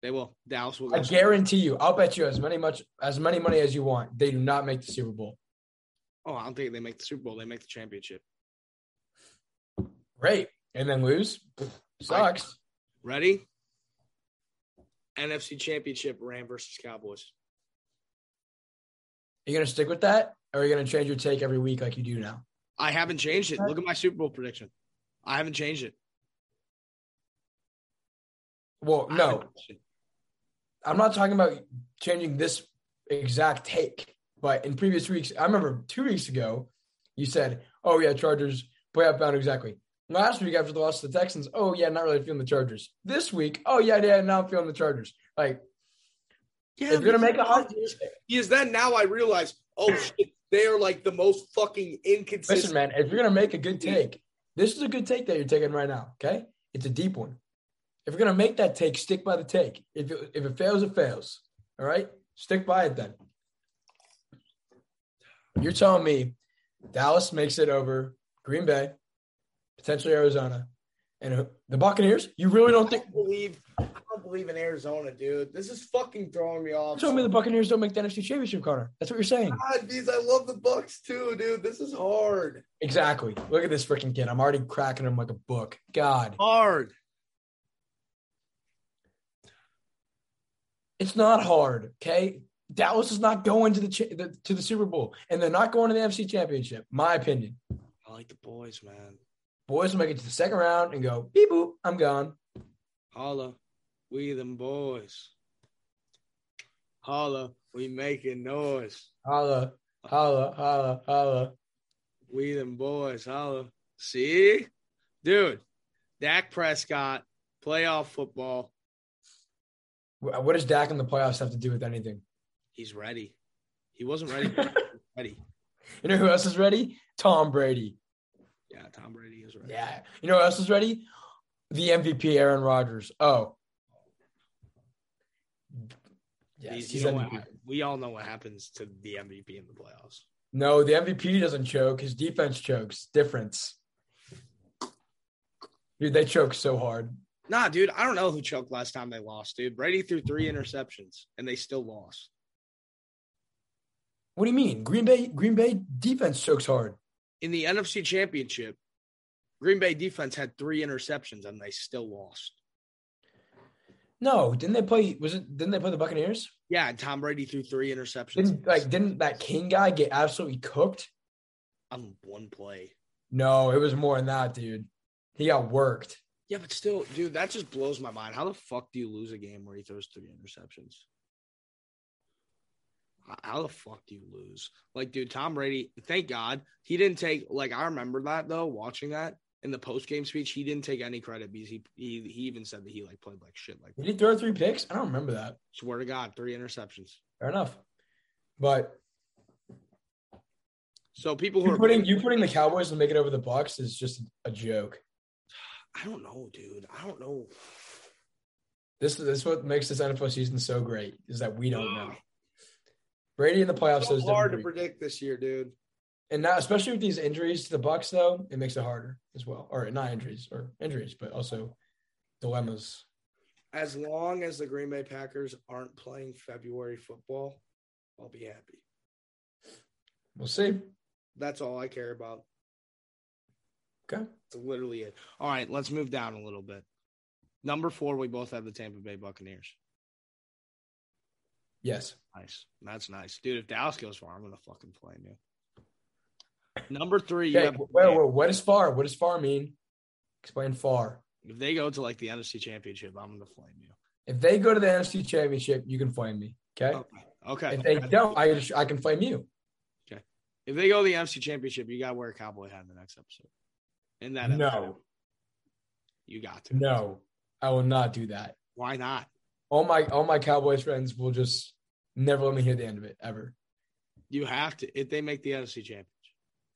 Speaker 1: They will. Dallas will.
Speaker 2: I guarantee you. I'll bet you as many much as many money as you want. They do not make the Super Bowl.
Speaker 1: Oh, I don't think they make the Super Bowl. They make the championship.
Speaker 2: Great, and then lose. Sucks.
Speaker 1: Ready? NFC Championship, Ram versus Cowboys.
Speaker 2: Are you gonna stick with that, or are you gonna change your take every week like you do now?
Speaker 1: I haven't changed it. Look at my Super Bowl prediction. I haven't changed it.
Speaker 2: Well, no,
Speaker 1: haven't changed it.
Speaker 2: I'm not talking about changing this exact take, but in previous weeks, I remember two weeks ago, you said, "Oh yeah, Chargers playoff bound exactly." Last week after the loss to the Texans, oh yeah, not really feeling the Chargers. This week, oh yeah, yeah, now I'm feeling the Chargers. Like
Speaker 1: Yeah,
Speaker 2: if you're gonna make a hot,
Speaker 1: Because then now I realize, oh shit, they are like the most fucking inconsistent.
Speaker 2: listen, man, if you're gonna make a good take, this is a good take that you're taking right now. Okay, it's a deep one. If you're gonna make that take, stick by the take. If it, if it fails, it fails. All right, stick by it then. You're telling me Dallas makes it over Green Bay, potentially Arizona, and the Buccaneers? You really don't
Speaker 1: I
Speaker 2: think?
Speaker 1: don't believe. I don't believe in Arizona, dude. This is fucking throwing me off.
Speaker 2: You told me the Buccaneers don't make the NFC Championship, Connor. That's what you're saying.
Speaker 1: God, because I love the Bucks too, dude. This is hard.
Speaker 2: Exactly. Look at this freaking kid. I'm already cracking him like a book. God,
Speaker 1: Hard.
Speaker 2: it's not hard. Okay, Dallas is not going to the, cha- the to the Super Bowl, and they're not going to the NFC Championship. My opinion.
Speaker 1: I like the boys, man.
Speaker 2: Boys will make it to the second round and go beep boop. I'm gone.
Speaker 1: Holla, we them boys. Holla, we making noise.
Speaker 2: Holla, holla, holla, holla.
Speaker 1: We them boys. Holla. See, dude, Dak Prescott, playoff football.
Speaker 2: What does Dak in the playoffs have to do with anything?
Speaker 1: He's ready. He wasn't ready. [laughs] ready.
Speaker 2: You know who else is ready? Tom Brady.
Speaker 1: Yeah, Tom Brady is ready.
Speaker 2: Yeah. You know who else is ready? The MVP, Aaron Rodgers. Oh. Yes,
Speaker 1: He's- know what, we all know what happens to the MVP in the playoffs.
Speaker 2: No, the MVP doesn't choke. His defense chokes. Difference. Dude, they choke so hard.
Speaker 1: Nah, dude, I don't know who choked last time they lost, dude. Brady threw three interceptions and they still lost.
Speaker 2: What do you mean? Green Bay Green Bay defense chokes hard.
Speaker 1: In the NFC Championship, Green Bay defense had three interceptions and they still lost.
Speaker 2: No, didn't they play was it didn't they play the Buccaneers?
Speaker 1: Yeah, and Tom Brady threw three interceptions
Speaker 2: Didn't like didn't that King guy get absolutely cooked?
Speaker 1: on one play.
Speaker 2: No, it was more than that, dude. He got worked.
Speaker 1: Yeah, but still, dude, that just blows my mind. How the fuck do you lose a game where he throws three interceptions? How- the fuck do you lose? Like, dude, Tom Brady, thank God he didn't take, like, I remember that though, watching that in the post game speech. He didn't take any credit because he, he, he even said that he, like, played like shit. Like,
Speaker 2: Did he throw three picks? I don't remember that.
Speaker 1: swear to God, three interceptions.
Speaker 2: Fair enough. But
Speaker 1: So people who
Speaker 2: you
Speaker 1: are
Speaker 2: putting you putting the Cowboys to make it over the Bucks is just a joke.
Speaker 1: I don't know, dude. I don't know.
Speaker 2: This this is what makes this NFL season so great is that we don't know. Brady in the playoffs
Speaker 1: so
Speaker 2: is
Speaker 1: hard to predict this year, dude.
Speaker 2: and now especially with these injuries to the Bucks though, it makes it harder as well. Or not injuries or injuries, but also dilemmas.
Speaker 1: As long as the Green Bay Packers aren't playing February football, I'll be happy.
Speaker 2: We'll see.
Speaker 1: That's all I care about.
Speaker 2: Okay.
Speaker 1: That's literally it. All right, let's move down a little bit. Number four, we both have the Tampa Bay Buccaneers.
Speaker 2: Yes.
Speaker 1: Nice. That's nice. Dude, if Dallas goes far, I'm going to fucking play you. Number three,
Speaker 2: Okay.
Speaker 1: have,
Speaker 2: Wait, wait, what is far? What does far mean? Explain far.
Speaker 1: if they go to like the NFC Championship, I'm going to flame you.
Speaker 2: If they go to the NFC Championship, you can flame me. Okay.
Speaker 1: Okay. Okay.
Speaker 2: If they don't, I I can flame you. Okay.
Speaker 1: If they go to the NFC Championship, you got to wear a cowboy hat in the next episode. In that episode,
Speaker 2: No,
Speaker 1: you got to.
Speaker 2: no, I will not do that.
Speaker 1: Why not?
Speaker 2: All my all my Cowboys friends will just never let me hear the end of it ever.
Speaker 1: You have to if they make the NFC Championship.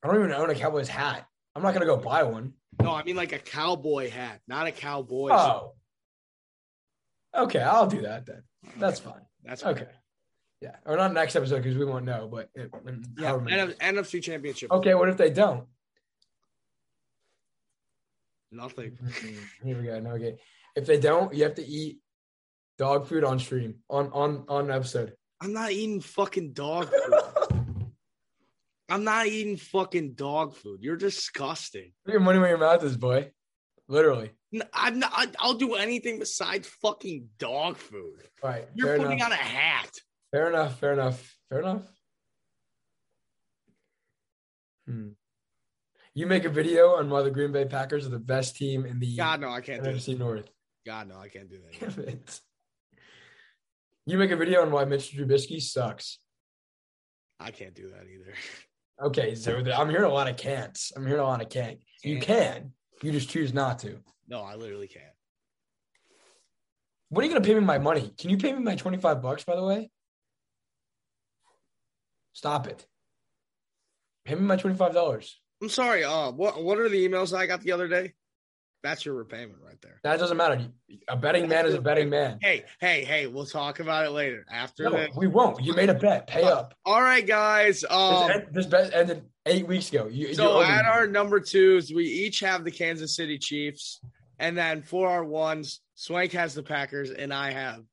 Speaker 2: I don't even own a Cowboys hat. I'm not gonna go buy one.
Speaker 1: No, I mean like a cowboy hat, not a cowboy.
Speaker 2: Oh, okay, I'll do that then. That's fine.
Speaker 1: That's fine.
Speaker 2: Okay, yeah, or not next episode because we won't know. But it,
Speaker 1: Yeah, NF- NFC Championship.
Speaker 2: okay, what if they don't?
Speaker 1: Nothing. [laughs]
Speaker 2: Here we go. No, okay. If they don't, you have to eat dog food on stream on on on episode.
Speaker 1: I'm not eating fucking dog [laughs] food. I'm not eating fucking dog food. You're disgusting.
Speaker 2: Put your money where your mouth is, boy. Literally.
Speaker 1: I'm not. I- I'll do anything besides fucking dog food.
Speaker 2: All right.
Speaker 1: You're putting
Speaker 2: enough.
Speaker 1: on a hat.
Speaker 2: Fair enough. Fair enough. Fair enough. Hmm. You make a video on why the Green Bay Packers are the best team in the
Speaker 1: God no, I can't do that.
Speaker 2: NFC North.
Speaker 1: God no, I can't do that.
Speaker 2: You make a video on why Mitch Trubisky sucks.
Speaker 1: I can't do that either. [laughs]
Speaker 2: Okay, so I'm hearing a lot of can'ts. I'm hearing a lot of can't. You can. You just choose not to.
Speaker 1: No, I literally can't.
Speaker 2: When are you gonna pay me my money? Can you pay me my 25 bucks, by the way? Stop it. Pay me my $25.
Speaker 1: I'm sorry. Uh, what what are the emails I got the other day? That's your repayment right there.
Speaker 2: That doesn't matter. A betting man is a betting man.
Speaker 1: Hey, hey, hey. We'll talk about it later. After
Speaker 2: No, we won't. You made a bet. Pay up.
Speaker 1: All right, guys.
Speaker 2: This,
Speaker 1: Um,
Speaker 2: end- this bet ended eight weeks ago. You,
Speaker 1: so at our number twos, we each have the Kansas City Chiefs, and then for our ones, Swank has the Packers, and I have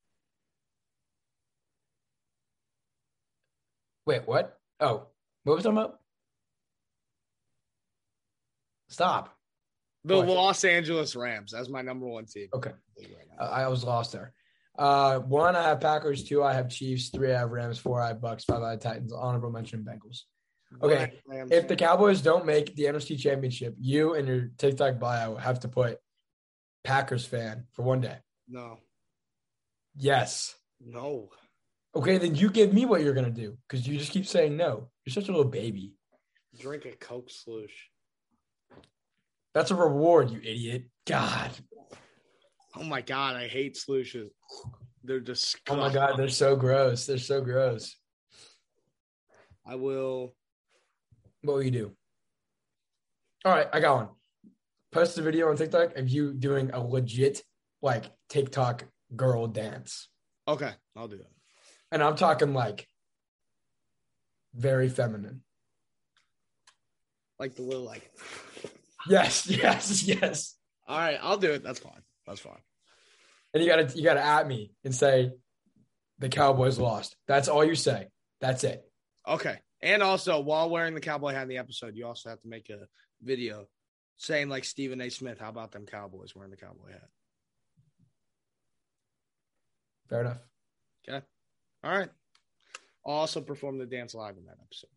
Speaker 2: Wait, what? Oh, what was I talking about? Stop.
Speaker 1: The
Speaker 2: What?
Speaker 1: Los Angeles Rams as my number one team.
Speaker 2: Okay. I was lost there. Uh, one, I have Packers. Two, I have Chiefs. Three, I have Rams. Four, I have Bucks. Five, I have Titans. Honorable mention Bengals. Okay,
Speaker 1: Rams.
Speaker 2: If the Cowboys don't make the NFC Championship, you and your TikTok bio have to put Packers fan for one day.
Speaker 1: no,
Speaker 2: Yes.
Speaker 1: no,
Speaker 2: Okay, then you give me what you're gonna do because you just keep saying no. You're such a little baby.
Speaker 1: drink a Coke slush.
Speaker 2: That's a reward, you idiot. God.
Speaker 1: Oh my god, I hate slushes. They're disgusting.
Speaker 2: Oh my God, they're so gross. They're so gross.
Speaker 1: I will.
Speaker 2: What will you do? All right, I got one. Post a video on TikTok of you doing a legit like TikTok girl dance.
Speaker 1: Okay, I'll do that.
Speaker 2: And I'm talking like very feminine.
Speaker 1: Like the little like.
Speaker 2: Yes, [laughs] yes, yes.
Speaker 1: All right, I'll do it. That's fine. That's fine.
Speaker 2: And you gotta you gotta at me and say the Cowboys lost. That's all you say. That's it.
Speaker 1: Okay. And also, while wearing the cowboy hat in the episode, you also have to make a video saying like Stephen A. Smith, how about them Cowboys wearing the cowboy hat?
Speaker 2: Fair enough.
Speaker 1: Okay. All right. I'll also perform the dance live in that episode.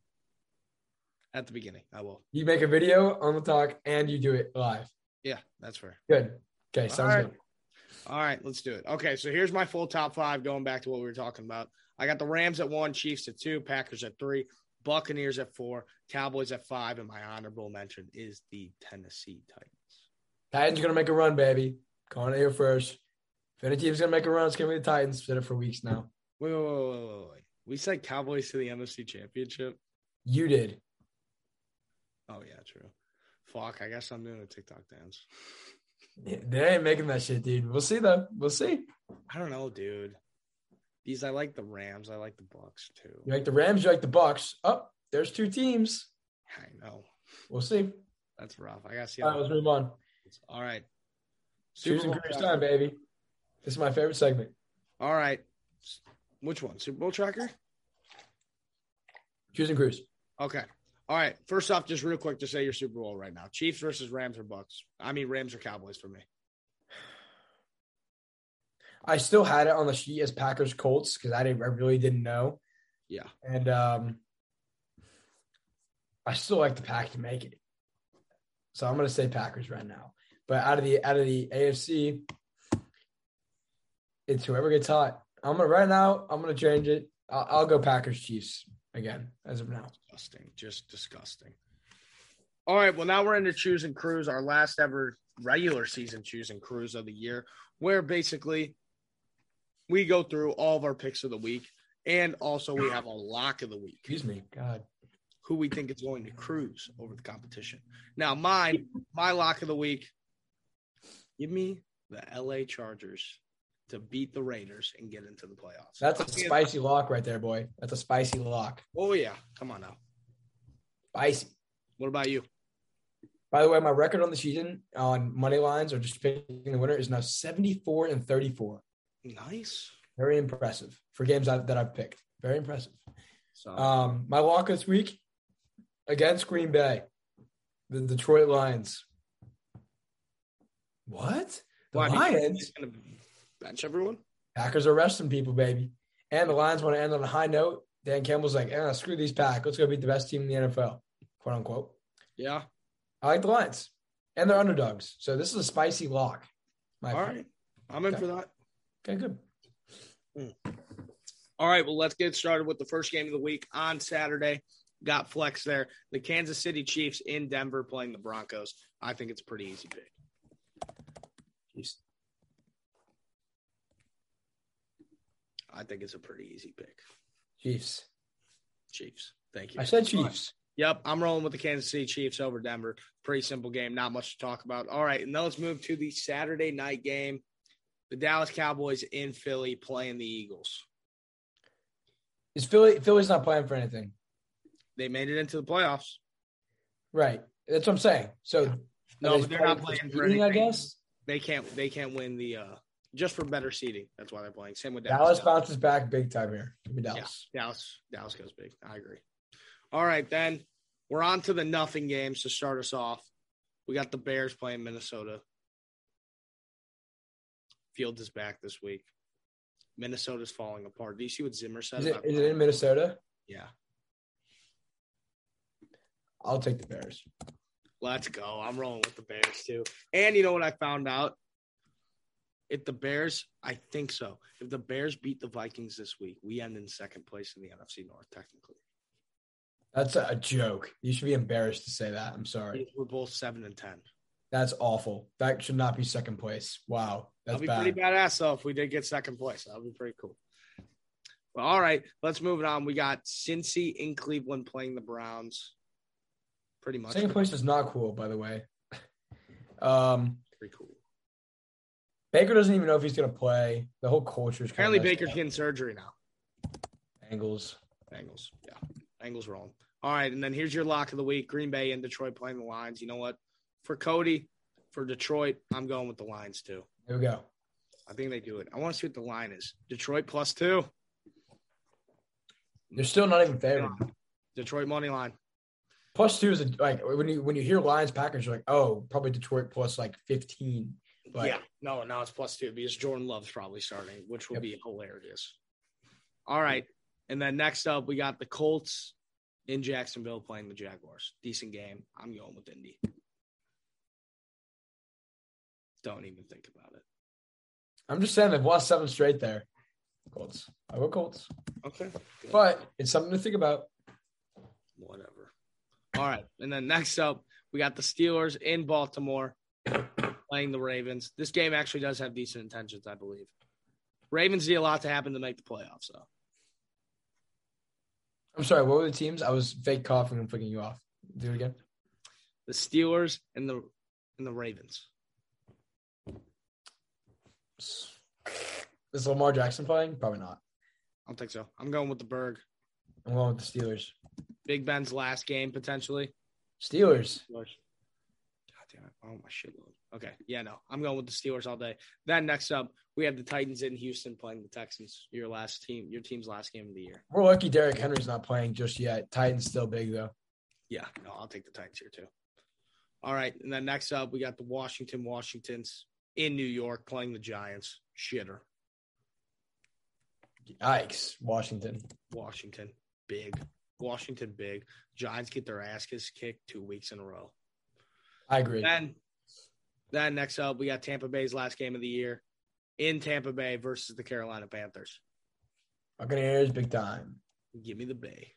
Speaker 1: At the beginning, I will.
Speaker 2: You make a video on the talk and you do it live.
Speaker 1: Yeah, that's fair.
Speaker 2: Good. Okay, sounds
Speaker 1: right.
Speaker 2: good.
Speaker 1: All right, let's do it. Okay, so here's my full top five going back to what we were talking about. I got the Rams at one, Chiefs at two, Packers at three, Buccaneers at four, Cowboys at five, and my honorable mention is the Tennessee Titans.
Speaker 2: Titans are gonna make a run, baby. Calling it here first. If any team's gonna make a run, it's gonna be the Titans. Said it for weeks now.
Speaker 1: Wait, wait, wait, wait, wait, wait. We said Cowboys to the NFC Championship.
Speaker 2: You did.
Speaker 1: Oh yeah, true. Fuck, I guess I'm doing a TikTok dance.
Speaker 2: They ain't making that shit, dude. We'll see though. We'll see.
Speaker 1: I don't know, dude. These I like the Rams. I like the Bucks too.
Speaker 2: You like the Rams, you like the Bucks. Up, oh, there's two teams.
Speaker 1: I know.
Speaker 2: We'll see.
Speaker 1: That's rough. I gotta see.
Speaker 2: All right, let's move on.
Speaker 1: All right.
Speaker 2: Choosing Cruise time, baby. This is my favorite segment.
Speaker 1: All right. Which one? Super Bowl tracker?
Speaker 2: Choosing Cruise.
Speaker 1: Okay. All right. First off, just real quick to say your Super Bowl right now. Chiefs versus Rams or Bucks. I mean Rams or Cowboys for me.
Speaker 2: I still had it on the sheet as Packers Colts because I didn't I really didn't know.
Speaker 1: Yeah.
Speaker 2: And um I still like the pack to make it. So I'm gonna say Packers right now. But out of the out of the AFC, it's whoever gets hot. I'm gonna right now. I'm gonna change it. I'll, I'll go Packers Chiefs again as of now.
Speaker 1: Disgusting, just disgusting. All right, well now we're into choosing cruise, our last ever regular season choosing cruise of the year, where basically we go through all of our picks of the week, and also we have a lock of the week.
Speaker 2: Excuse me, God.
Speaker 1: Who we think is going to cruise over the competition. Now, mine, my lock of the week. Give me the LA Chargers to beat the Raiders and get into the playoffs.
Speaker 2: That's a spicy lock right there, boy. That's a spicy lock.
Speaker 1: Oh yeah, come on now.
Speaker 2: Spicy.
Speaker 1: What about you?
Speaker 2: By the way, my record on the season on money lines or just picking the winner is now 74 and 34.
Speaker 1: Nice.
Speaker 2: Very impressive for games that, that I've picked. Very impressive.
Speaker 1: So
Speaker 2: Um, my lock this week against Green Bay, the Detroit Lions. What? The
Speaker 1: why,
Speaker 2: Lions?
Speaker 1: bench everyone.
Speaker 2: Packers are resting people, baby. And the Lions want to end on a high note. Dan Campbell's like, eh, screw these pack. Let's go beat the best team in the NFL, quote unquote.
Speaker 1: Yeah.
Speaker 2: I like the Lions. And they're underdogs. So this is a spicy lock. My
Speaker 1: All right. I'm in
Speaker 2: Okay.
Speaker 1: for that.
Speaker 2: Okay, good.
Speaker 1: All right. Well, let's get started with the first game of the week on Saturday. Got flex there. The Kansas City Chiefs in Denver playing the Broncos. I think it's a pretty easy pick.
Speaker 2: Chiefs.
Speaker 1: I think it's a pretty easy pick.
Speaker 2: Chiefs.
Speaker 1: Chiefs. Thank you.
Speaker 2: I said Chiefs.
Speaker 1: Yep, I'm rolling with the Kansas City Chiefs over Denver. Pretty simple game, not much to talk about. All right, and now let's move to the Saturday night game. The Dallas Cowboys in Philly playing the Eagles.
Speaker 2: Is Philly Philly's not playing for anything.
Speaker 1: They made it into the playoffs.
Speaker 2: Right. That's what I'm saying. So
Speaker 1: No,
Speaker 2: are they
Speaker 1: they're not playing for anything.
Speaker 2: I guess.
Speaker 1: They can't. They can't win the uh just for better seating. That's why they're playing. Same with
Speaker 2: Dallas
Speaker 1: Dallas.
Speaker 2: bounces back big time here. Give me Dallas.
Speaker 1: Dallas. Dallas goes big. I agree. All right, then we're on to the nothing games to start us off. We got the Bears playing Minnesota. Field is back this week. Minnesota's falling apart. Do you see what Zimmer said?
Speaker 2: Is it,
Speaker 1: about
Speaker 2: is it in Minnesota?
Speaker 1: Yeah.
Speaker 2: I'll take the Bears.
Speaker 1: Let's go. I'm rolling with the Bears too. And you know what I found out? If the Bears, I think so. If the Bears beat the Vikings this week, we end in second place in the NFC North, technically.
Speaker 2: That's a, joke. You should be embarrassed to say that. I'm sorry.
Speaker 1: We're both seven and ten.
Speaker 2: That's awful. That should not be second place. Wow. That's
Speaker 1: That'd be
Speaker 2: bad.
Speaker 1: pretty badass though if we did get second place. That would be pretty cool. Well, all right, let's move it on. We got Cincy in Cleveland playing the Browns. Pretty much
Speaker 2: Second place is not cool, by the way. [laughs] Um,
Speaker 1: pretty cool.
Speaker 2: Baker doesn't even know if he's going to play. The whole culture is
Speaker 1: Apparently Baker's getting surgery now.
Speaker 2: Angles.
Speaker 1: Bengals. Yeah. Bengals rolling. All right. And then here's your lock of the week Green Bay and Detroit playing the Lions. You know what? For Cody, for Detroit, I'm going with the Lions too.
Speaker 2: There we go.
Speaker 1: I think they do it. I want to see what the line is. Detroit plus two.
Speaker 2: They're still not even favored.
Speaker 1: Detroit money line.
Speaker 2: Plus two is a, like when you when you hear Lions Packers, you're like, oh, probably Detroit plus like 15. But
Speaker 1: yeah. No, now it's plus two because Jordan Love's probably starting, which will
Speaker 2: Yep.
Speaker 1: be hilarious. All right. And then next up, we got the Colts in Jacksonville playing the Jaguars. Decent game. I'm going with Indy. Don't even think about it.
Speaker 2: I'm just saying they've lost seven straight there. Colts. I go Colts.
Speaker 1: Okay.
Speaker 2: But it's something to think about.
Speaker 1: whatever. All right. And then next up, we got the Steelers in Baltimore playing the Ravens. This game actually does have decent intentions, I believe. Ravens need a lot to happen to make the playoffs, though.
Speaker 2: I'm sorry, what were the teams? I was fake coughing and flicking you off. Do it again.
Speaker 1: The Steelers and the and the Ravens.
Speaker 2: Is Lamar Jackson playing? Probably not.
Speaker 1: I don't think so. I'm going with the Burgh.
Speaker 2: I'm going with the Steelers.
Speaker 1: Big Ben's last game potentially.
Speaker 2: Steelers.
Speaker 1: God damn it. Oh my shitload. Okay. Yeah, no. I'm going with the Steelers all day. Then next up, we have the Titans in Houston playing the Texans. Your last team, your team's last game of the year.
Speaker 2: We're lucky Derrick Henry's not playing just yet. Titans still big though.
Speaker 1: Yeah, no, I'll take the Titans here too. All right. And then next up, we got the Washington Washingtons in New York playing the Giants. Shitter.
Speaker 2: Yikes. Washington.
Speaker 1: Washington. Big. Washington big. Giants get their asses kicked two weeks in a row.
Speaker 2: I agree.
Speaker 1: Then, then next up, we got Tampa Bay's last game of the year in Tampa Bay versus the Carolina Panthers.
Speaker 2: Buccaneers big time.
Speaker 1: Give me the Bay.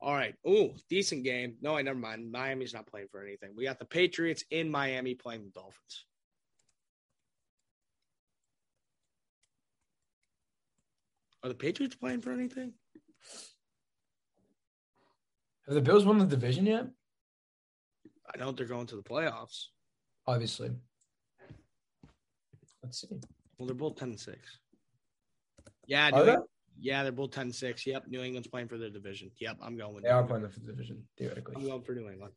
Speaker 1: All right. Ooh, decent game. No, I never mind. Miami's not playing for anything. We got the Patriots in Miami playing the Dolphins. Are the Patriots playing for anything?
Speaker 2: Have the Bills won the division yet?
Speaker 1: I know they're going to the playoffs.
Speaker 2: Obviously. Let's see.
Speaker 1: Well, they're both 10 and 6. Yeah,
Speaker 2: Are
Speaker 1: New
Speaker 2: they?
Speaker 1: Yeah, they're both 10 and 6. Yep, New England's playing for their division. Yep, I'm going with
Speaker 2: They
Speaker 1: New
Speaker 2: are
Speaker 1: England.
Speaker 2: playing the division, theoretically.
Speaker 1: I'm going for New England.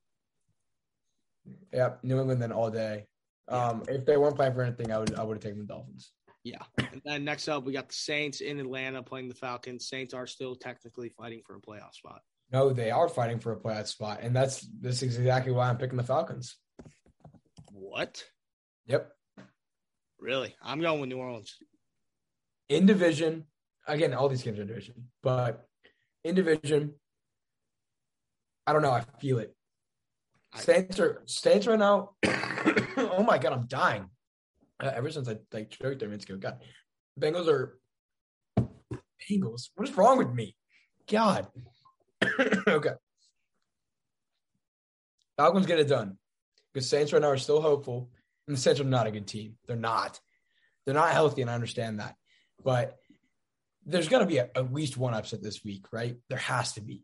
Speaker 2: Yep, New England then all day. Um, if they weren't playing for anything, I would I would have taken the Dolphins.
Speaker 1: Yeah. And then next up, we got the Saints in Atlanta playing the Falcons. Saints are still technically fighting for a playoff spot.
Speaker 2: No, they are fighting for a playoff spot, and that's this is exactly why I'm picking the Falcons.
Speaker 1: What?
Speaker 2: Yep,
Speaker 1: Really? I'm going with New Orleans.
Speaker 2: in division. Again, all these games are in division, but in division, I don't know. I feel it. Saints are Saints right now. [coughs] oh my god, I'm dying. Uh, ever since I like choked there minutes ago, God, Bengals are Bengals. What is wrong with me? God. [coughs] okay. Falcons get it done because Saints right now are still hopeful, and the Saints are not a good team. They're not. They're not healthy, and I understand that. But there's going to be a, at least one upset this week, right? There has to be.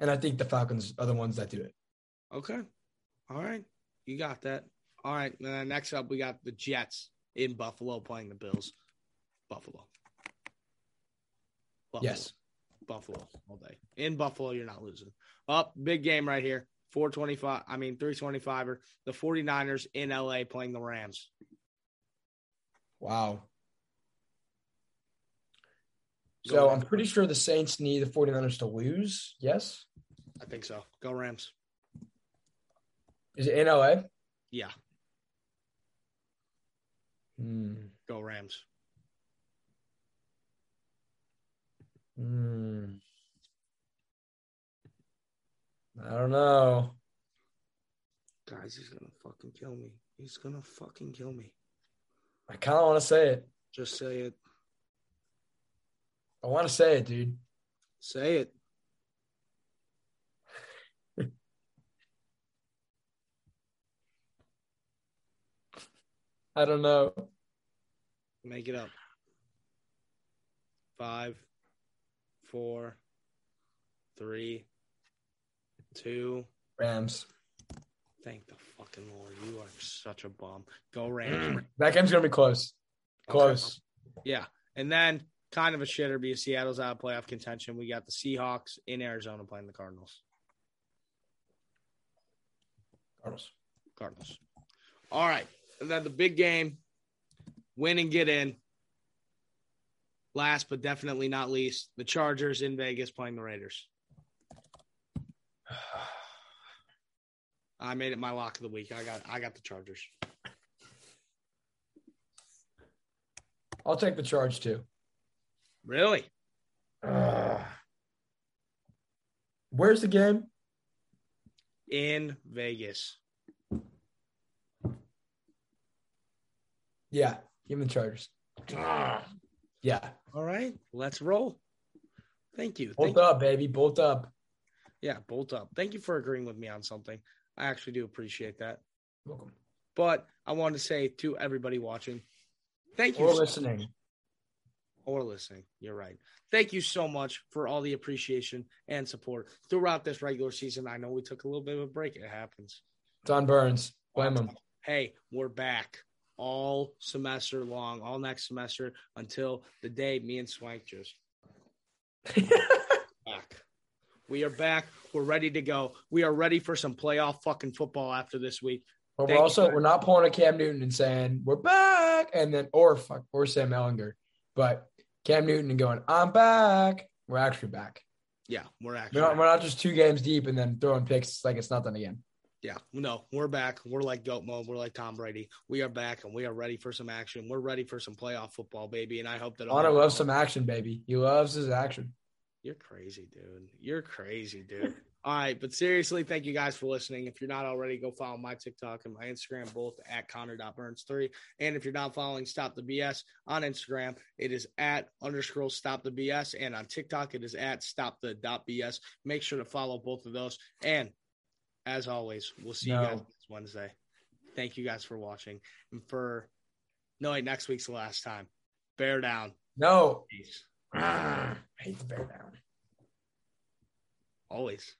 Speaker 2: And I think the Falcons are the ones that do it.
Speaker 1: Okay. All right. You got that. All right. Then next up, we got the Jets in Buffalo playing the Bills. Buffalo. Buffalo.
Speaker 2: Yes.
Speaker 1: Buffalo all day. In Buffalo, you're not losing. Up, big game right here. 425, I mean 325er. The 49ers in LA playing the Rams.
Speaker 2: Wow.
Speaker 1: Go
Speaker 2: So
Speaker 1: Rams.
Speaker 2: I'm pretty sure the Saints need the 49ers to lose. Yes.
Speaker 1: I think so. Go Rams.
Speaker 2: Is it in LA?
Speaker 1: Yeah,
Speaker 2: Hmm.
Speaker 1: go Rams.
Speaker 2: Hmm. I don't know.
Speaker 1: Guys, he's gonna fucking kill me. He's gonna fucking kill me.
Speaker 2: I kind of want to say it.
Speaker 1: Just say it.
Speaker 2: I want to say it, dude.
Speaker 1: Say it. [laughs]
Speaker 2: I don't know.
Speaker 1: Make it up. Five, four, three, two.
Speaker 2: Rams.
Speaker 1: Thank the fucking Lord. You are such a bum. Go Rams. Mm.
Speaker 2: That game's gonna be close. Close.
Speaker 1: yeah. And then kind of a shitter because Seattle's out of playoff contention. We got the Seahawks in Arizona playing the Cardinals.
Speaker 2: Cardinals.
Speaker 1: Cardinals. All right. And then the big game win and get in. Last but definitely not least, the Chargers in Vegas playing the Raiders. I made it my lock of the week. I got I got the Chargers.
Speaker 2: I'll take the charge too.
Speaker 1: Really?
Speaker 2: Ugh. Where's the game?
Speaker 1: In Vegas.
Speaker 2: Yeah, give him the Chargers. [sighs] Yeah,
Speaker 1: All right, let's roll. Thank you.
Speaker 2: bolt
Speaker 1: Thank you.
Speaker 2: up, baby, bolt up.
Speaker 1: Yeah, bolt up. Thank you for agreeing with me on something. I actually do appreciate that.
Speaker 2: Welcome.
Speaker 1: But I want to say to everybody watching, thank you
Speaker 2: Or
Speaker 1: so-
Speaker 2: listening.
Speaker 1: or listening. You're right. Thank you so much for all the appreciation and support throughout this regular season. I know we took a little bit of a break. It happens.
Speaker 2: Don Burns, blame him.
Speaker 1: Hey, we're back all semester long, all next semester until the day me and Swank just. [laughs] We are back. We're ready to go. We are ready for some playoff fucking football after this week.
Speaker 2: But
Speaker 1: Thank
Speaker 2: we're also we're not pulling a Cam Newton and saying we're back, and then or fuck or Sam Ehlinger, but Cam Newton and going I'm back. We're actually back.
Speaker 1: Yeah, we're actually
Speaker 2: We're not, we're not just two games deep and then throwing picks like it's nothing again.
Speaker 1: Yeah, no, we're back. We're like goat mode. We're like Tom Brady. We are back and we are ready for some action. We're ready for some playoff football, baby. And I hope that
Speaker 2: Honor loves some action, baby. He loves his action.
Speaker 1: You're crazy, dude. You're crazy, dude. All right, but seriously, thank you guys for listening. If you're not already, go follow my TikTok and my Instagram, both at Connor.Burns3. And if you're not following Stop the BS on Instagram, it is at underscore Stop the BS. And on TikTok, it is at Stop the BS. Make sure to follow both of those. And as always, we'll see
Speaker 2: No.
Speaker 1: you guys next Wednesday. Thank you guys for watching. And for no, wait, next week's the last time. Bear down.
Speaker 2: No,
Speaker 1: Peace.
Speaker 2: Ah, I hate the bear down.
Speaker 1: Always.